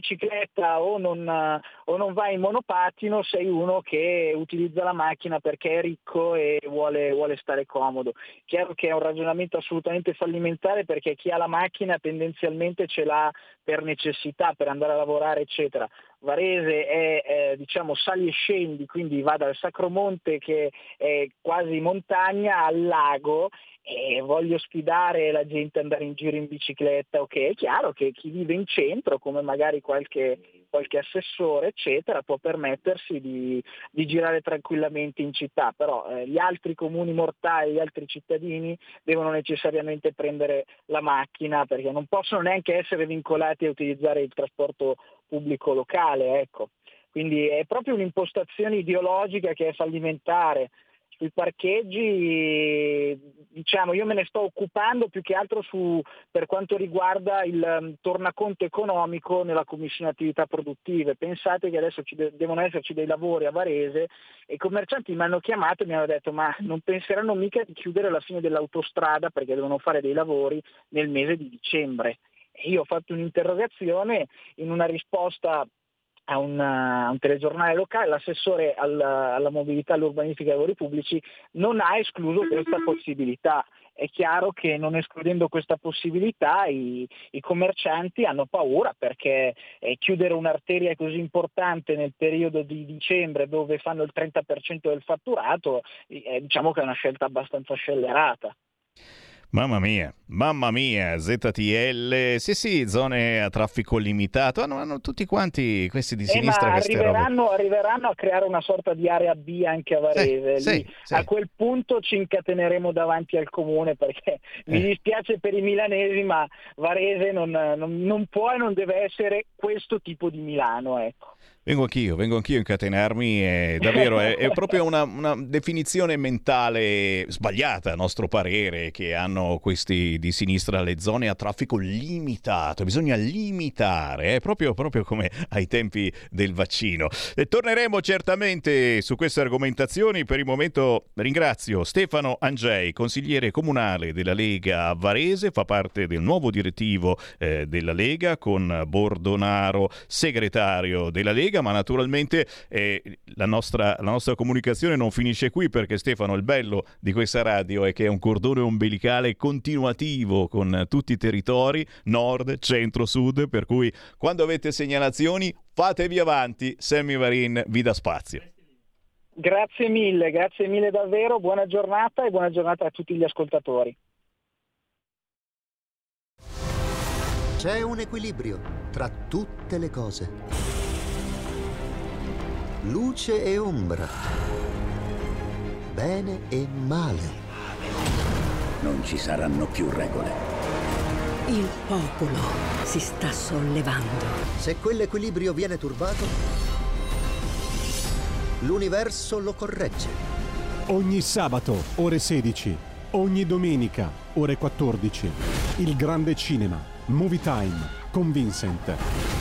o non, o non vai in monopattino sei uno che utilizza la macchina perché è ricco e vuole, vuole stare comodo. Chiaro che è un ragionamento assolutamente fallimentare perché chi ha la macchina tendenzialmente ce l'ha per necessità, per andare a lavorare, eccetera. Varese è eh, diciamo sali e scendi, quindi va dal Sacromonte che è quasi montagna al lago e voglio sfidare la gente ad andare in giro in bicicletta, ok, è chiaro che chi vive in centro, come magari qualche, qualche assessore, eccetera, può permettersi di, di girare tranquillamente in città, però eh, gli altri comuni mortali, gli altri cittadini devono necessariamente prendere la macchina perché non possono neanche essere vincolati a utilizzare il trasporto pubblico locale, ecco. Quindi è proprio un'impostazione ideologica che è fallimentare sui parcheggi, diciamo, io me ne sto occupando più che altro su, per quanto riguarda il um, tornaconto economico nella commissione attività produttive. Pensate che adesso de- devono esserci dei lavori a Varese e i commercianti mi hanno chiamato e mi hanno detto ma non penseranno mica di chiudere la fine dell'autostrada perché devono fare dei lavori nel mese di dicembre. Io ho fatto un'interrogazione in una risposta a, una, a un telegiornale locale, l'assessore alla, alla mobilità, all'urbanistica e ai lavori pubblici non ha escluso questa possibilità. È chiaro che non escludendo questa possibilità i, i commercianti hanno paura perché eh, chiudere un'arteria così importante nel periodo di dicembre dove fanno il 30% del fatturato eh, diciamo che è una scelta abbastanza scellerata. Mamma mia, mamma mia, ZTL, sì sì, zone a traffico limitato, hanno, hanno tutti quanti questi di eh, sinistra queste arriveranno, arriveranno a creare una sorta di area B anche a Varese. Sì, Lì, sì, sì. A quel punto ci incateneremo davanti al comune perché mi Eh. dispiace per i milanesi ma Varese non, non- non può e non deve essere questo tipo di Milano. Ecco. Vengo anch'io, vengo anch'io a incatenarmi, è davvero è, è proprio una, una definizione mentale sbagliata a nostro parere che hanno questi di sinistra le zone a traffico limitato, bisogna limitare, è proprio, proprio come ai tempi del vaccino. E torneremo certamente su queste argomentazioni, per il momento ringrazio Stefano Angei, consigliere comunale della Lega Varese, fa parte del nuovo direttivo eh, della Lega con Bordonaro, segretario della Lega, ma naturalmente eh, la, nostra, la nostra comunicazione non finisce qui perché Stefano il bello di questa radio è che è un cordone ombelicale continuativo con tutti i territori, nord, centro, sud, per cui quando avete segnalazioni fatevi avanti, Sammy Varin vi dà spazio. Grazie mille, grazie mille davvero, buona giornata e buona giornata a tutti gli ascoltatori. C'è un equilibrio tra tutte le cose. Luce e ombra. Bene e male. Non ci saranno più regole. Il popolo si sta sollevando. Se quell'equilibrio viene turbato, l'universo lo corregge. Ogni sabato, ore 16. Ogni domenica, ore 14. Il grande cinema. Movie Time. Con Vincent.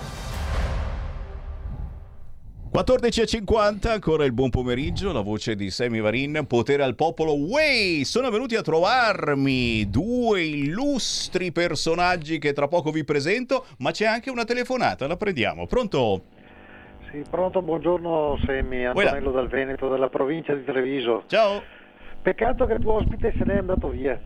14.50, ancora il buon pomeriggio, la voce di Sammy Varin, potere al popolo, way! Sono venuti a trovarmi due illustri personaggi che tra poco vi presento, ma c'è anche una telefonata, la prendiamo. Pronto? Sì, pronto, buongiorno Semmi, Antonello dal Veneto, dalla provincia di Treviso. Ciao. Peccato che il tuo ospite se n'è andato via.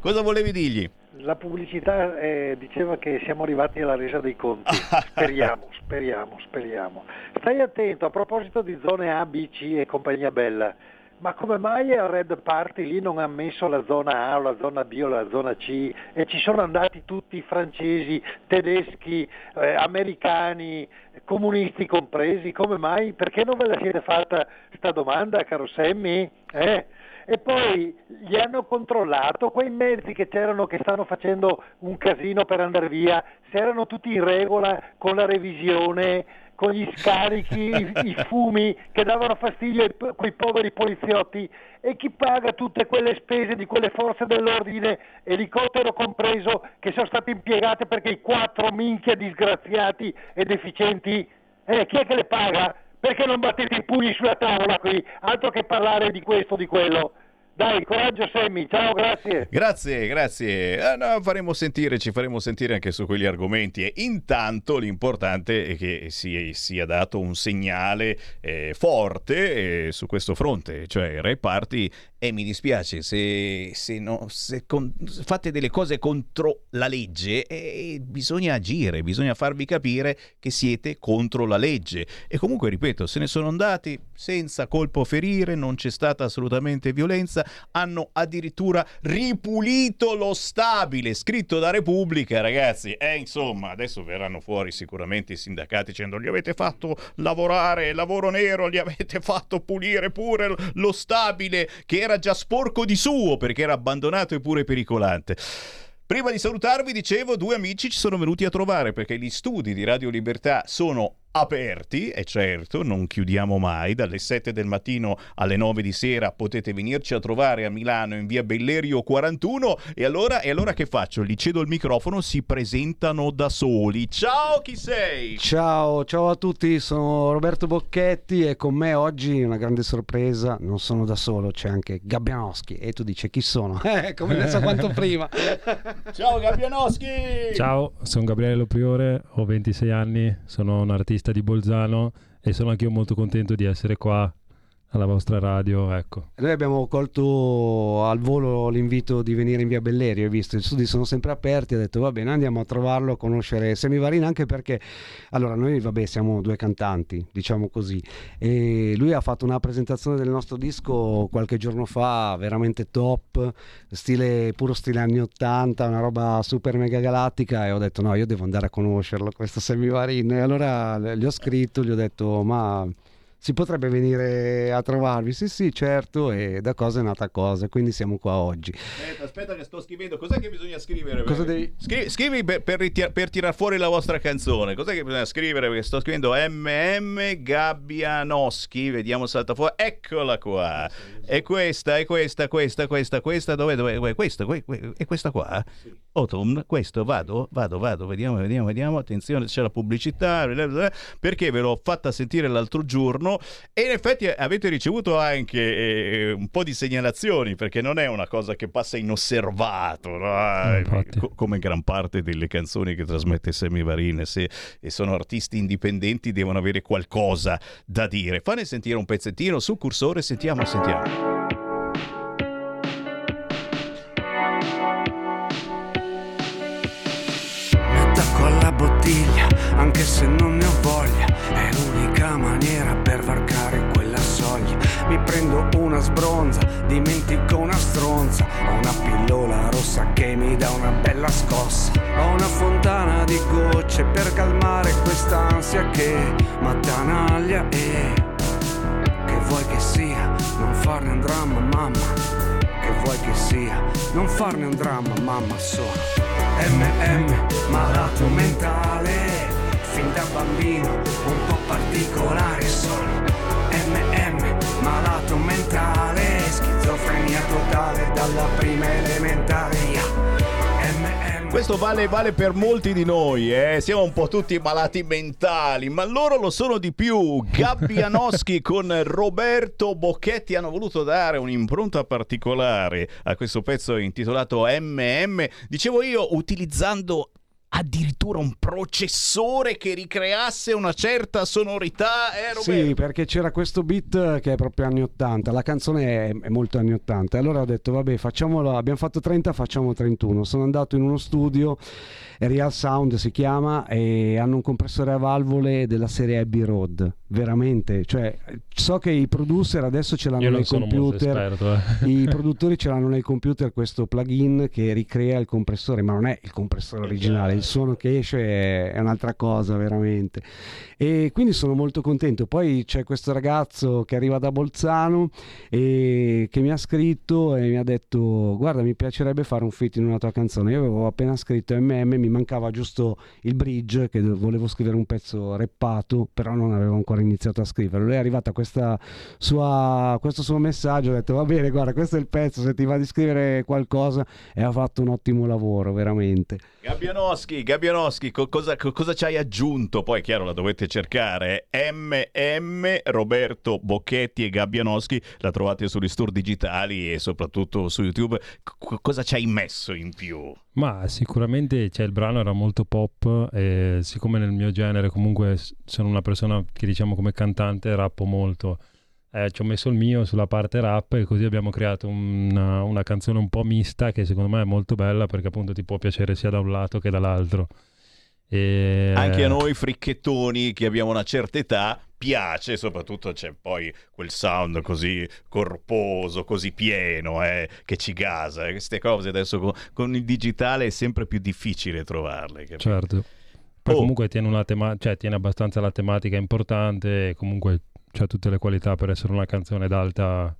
Cosa volevi dirgli? La pubblicità eh, diceva che siamo arrivati alla resa dei conti. Speriamo, speriamo, speriamo. Stai attento, a proposito di zone A, B, C e compagnia bella, ma come mai al Red Party lì non ha messo la zona A o la zona B o la zona C e ci sono andati tutti francesi, tedeschi, eh, americani, comunisti compresi? Come mai? Perché non ve la siete fatta sta domanda, caro Sammy? Eh? E poi gli hanno controllato quei mezzi che c'erano che stanno facendo un casino per andare via, se erano tutti in regola con la revisione, con gli scarichi, i, i fumi che davano fastidio a quei poveri poliziotti. E chi paga tutte quelle spese di quelle forze dell'ordine, elicottero compreso, che sono state impiegate perché i quattro minchia disgraziati e deficienti, eh, chi è che le paga? Perché non battete i pugni sulla tavola qui? Altro che parlare di questo o di quello. Dai, coraggio Semmi, ciao, grazie. Grazie, grazie. Eh, no, faremo sentire, ci faremo sentire anche su quegli argomenti. E intanto l'importante è che si sia dato un segnale eh, forte eh, su questo fronte, cioè Re Party. E mi dispiace se, se, no, se con, fate delle cose contro la legge, eh, bisogna agire, bisogna farvi capire che siete contro la legge. E comunque, ripeto, se ne sono andati senza colpo ferire, non c'è stata assolutamente violenza hanno addirittura ripulito lo stabile scritto da Repubblica, ragazzi. E insomma, adesso verranno fuori sicuramente i sindacati dicendo gli avete fatto lavorare, lavoro nero, gli avete fatto pulire pure lo stabile che era già sporco di suo perché era abbandonato e pure pericolante. Prima di salutarvi, dicevo, due amici ci sono venuti a trovare perché gli studi di Radio Libertà sono aperti, è certo, non chiudiamo mai, dalle 7 del mattino alle 9 di sera potete venirci a trovare a Milano in via Bellerio 41 e allora, e allora che faccio? Gli cedo il microfono, si presentano da soli. Ciao, chi sei? Ciao, ciao a tutti, sono Roberto Bocchetti e con me oggi una grande sorpresa, non sono da solo, c'è anche Gabbianowski e tu dici chi sono? Eh, come ne so quanto prima. Ciao Gabbianowski! Ciao, sono Gabriele Lopriore, ho 26 anni, sono un artista di Bolzano e sono anche io molto contento di essere qua alla vostra radio, ecco. Noi abbiamo colto al volo l'invito di venire in via Bellerio, hai visto, i studi sono sempre aperti, ho detto va bene, andiamo a trovarlo, a conoscere Semivarina, anche perché, allora noi vabbè siamo due cantanti, diciamo così, e lui ha fatto una presentazione del nostro disco qualche giorno fa, veramente top, stile, puro stile anni 80, una roba super mega galattica e ho detto no, io devo andare a conoscerlo, questo Semivarin, e allora gli ho scritto, gli ho detto ma si potrebbe venire a trovarvi? Sì, sì, certo, e da cosa è nata cosa, quindi siamo qua oggi. Aspetta, aspetta che sto scrivendo, cos'è che bisogna scrivere? Cosa devi... Scrivi, scrivi per, per, ritir- per tirar fuori la vostra canzone, cos'è che bisogna scrivere? Perché sto scrivendo MM Gabbianoschi, vediamo salta fuori, eccola qua. E questa, e questa, questa, questa, questa, dove, dove, questa, que, que, e questa qua? Autumn, questo, vado, vado, vado, vediamo, vediamo, vediamo, attenzione, c'è la pubblicità, perché ve l'ho fatta sentire l'altro giorno e in effetti avete ricevuto anche eh, un po' di segnalazioni perché non è una cosa che passa inosservato no? Co- come gran parte delle canzoni che trasmette Sammy Varin se e sono artisti indipendenti devono avere qualcosa da dire. Fanne sentire un pezzettino su cursore sentiamo sentiamo. Mi attacco alla bottiglia anche se non ne ho voglia è l'unica maniera Mi prendo una sbronza, dimentico una stronza. Ho una pillola rossa che mi dà una bella scossa. Ho una fontana di gocce per calmare quest'ansia che m'attanaglia e che vuoi che sia, non farne un dramma, mamma. Che vuoi che sia, non farne un dramma, mamma, sono MM, malato mentale fin da bambino un po' particolare sono MM, malato mentale, schizofrenia totale dalla prima elementare. Questo vale, vale, per molti di noi, eh? siamo un po' tutti malati mentali, ma loro lo sono di più. Gabbianoschi con Roberto Bocchetti hanno voluto dare un'impronta particolare a questo pezzo intitolato MM. Dicevo io, utilizzando addirittura un processore che ricreasse una certa sonorità. Eh, sì, perché c'era questo beat che è proprio anni 80, la canzone è, molto anni 80. Allora ho detto, vabbè, facciamolo, abbiamo fatto 30, facciamo 31. Sono andato in uno studio, Real Sound si chiama, e hanno un compressore a valvole della serie Abbey Road. Veramente, cioè, so che i producer adesso ce l'hanno molto computer, esperto, eh. i produttori ce l'hanno nel computer questo plugin che ricrea il compressore, ma non è il compressore originale, il suono che esce è, un'altra cosa veramente. E quindi sono molto contento. Poi c'è questo ragazzo che arriva da Bolzano e che mi ha scritto e mi ha detto guarda mi piacerebbe fare un feat in una tua canzone. Io avevo appena scritto MM, mi mancava giusto il bridge che volevo scrivere un pezzo reppato, però non avevo ancora iniziato a scrivere. Lui è arrivata questa sua, questo suo messaggio, ha detto va bene guarda questo è il pezzo, se ti va di scrivere qualcosa e ha fatto un ottimo lavoro veramente. Gabbianoschi, Gabbianoschi, co- cosa, co- cosa ci hai aggiunto? Poi, chiaro, la dovete cercare. MM, Roberto Bocchetti e Gabbianoschi, la trovate sugli store digitali e soprattutto su YouTube. C- cosa ci hai messo in più? Ma sicuramente cioè, il brano era molto pop e siccome nel mio genere comunque sono una persona che diciamo come cantante rappo molto, eh, ci ho messo il mio sulla parte rap e così abbiamo creato una, una canzone un po' mista che secondo me è molto bella perché appunto ti può piacere sia da un lato che dall'altro. E, Anche eh, a noi fricchettoni che abbiamo una certa età piace, soprattutto c'è poi quel sound così corposo, così pieno, eh, che ci gasa. Queste cose adesso con, con il digitale è sempre più difficile trovarle. capito? Certo. Poi Oh. comunque tiene, una tema- cioè, tiene abbastanza la tematica importante comunque ha tutte le qualità per essere una canzone ad, alta-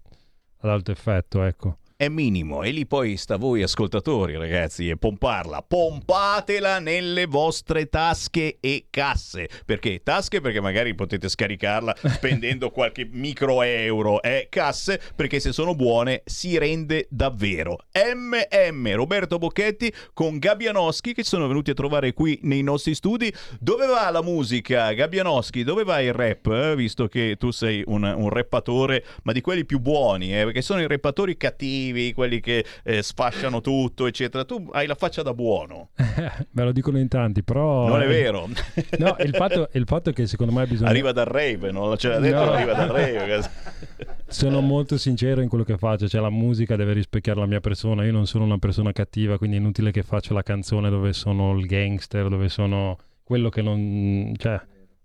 ad alto effetto, ecco. È minimo e lì poi sta a voi ascoltatori ragazzi e pomparla, pompatela nelle vostre tasche e casse, perché tasche perché magari potete scaricarla spendendo qualche micro euro, eh? casse perché se sono buone si rende davvero. MM Roberto Bocchetti con Gabbianoschi che sono venuti a trovare qui nei nostri studi. Dove va la musica? Gabbianoschi, dove va il rap? Eh? Visto che tu sei un, un rappatore, ma di quelli più buoni, eh? perché sono i rappatori cattivi, quelli che eh, sfasciano tutto, eccetera. Tu hai la faccia da buono. Me lo dicono in tanti, però... Non è vero. No, il fatto, il fatto è che secondo me bisogna... Arriva dal rave, non ce l'ha detto, No. arriva dal rave. Sono molto sincero in quello che faccio, cioè la musica deve rispecchiare la mia persona, io non sono una persona cattiva, quindi è inutile che faccia la canzone dove sono il gangster, dove sono quello che non... cioè,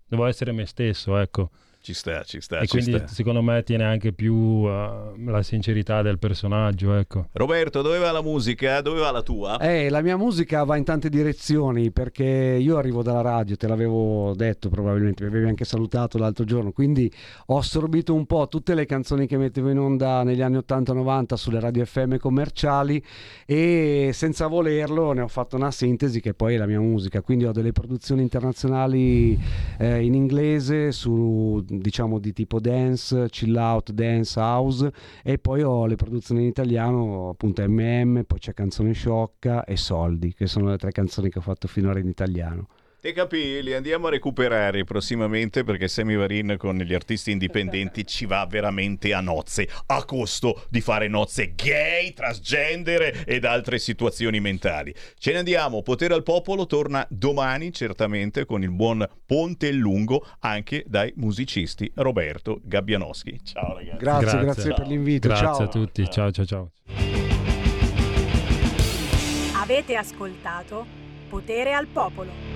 devo essere me stesso, ecco. Ci sta, ci sta, E ci quindi sta. secondo me tiene anche più uh, la sincerità del personaggio, ecco. Roberto, dove va la musica? Dove va la tua? Eh, la mia musica va in tante direzioni perché io arrivo dalla radio, te l'avevo detto probabilmente, mi avevi anche salutato l'altro giorno, quindi ho assorbito un po' tutte le canzoni che mettevo in onda negli anni 80-90 sulle radio FM commerciali e senza volerlo ne ho fatto una sintesi che poi è la mia musica, quindi ho delle produzioni internazionali eh, in inglese su diciamo di tipo dance, chill out, dance, house e poi ho le produzioni in italiano appunto MM, poi c'è Canzone Sciocca e Soldi che sono le tre canzoni che ho fatto finora in italiano. Te capi, li andiamo a recuperare prossimamente perché Sammy Varin con gli artisti indipendenti ci va veramente a nozze, a costo di fare nozze gay, transgender ed altre situazioni mentali. Ce ne andiamo, Potere al Popolo torna domani certamente con il buon Ponte Lungo anche dai musicisti Roberto Gabbianoschi. Ciao ragazzi. Grazie, grazie, per l'invito. Grazie ciao. a tutti, ciao ciao ciao. Avete ascoltato Potere al Popolo.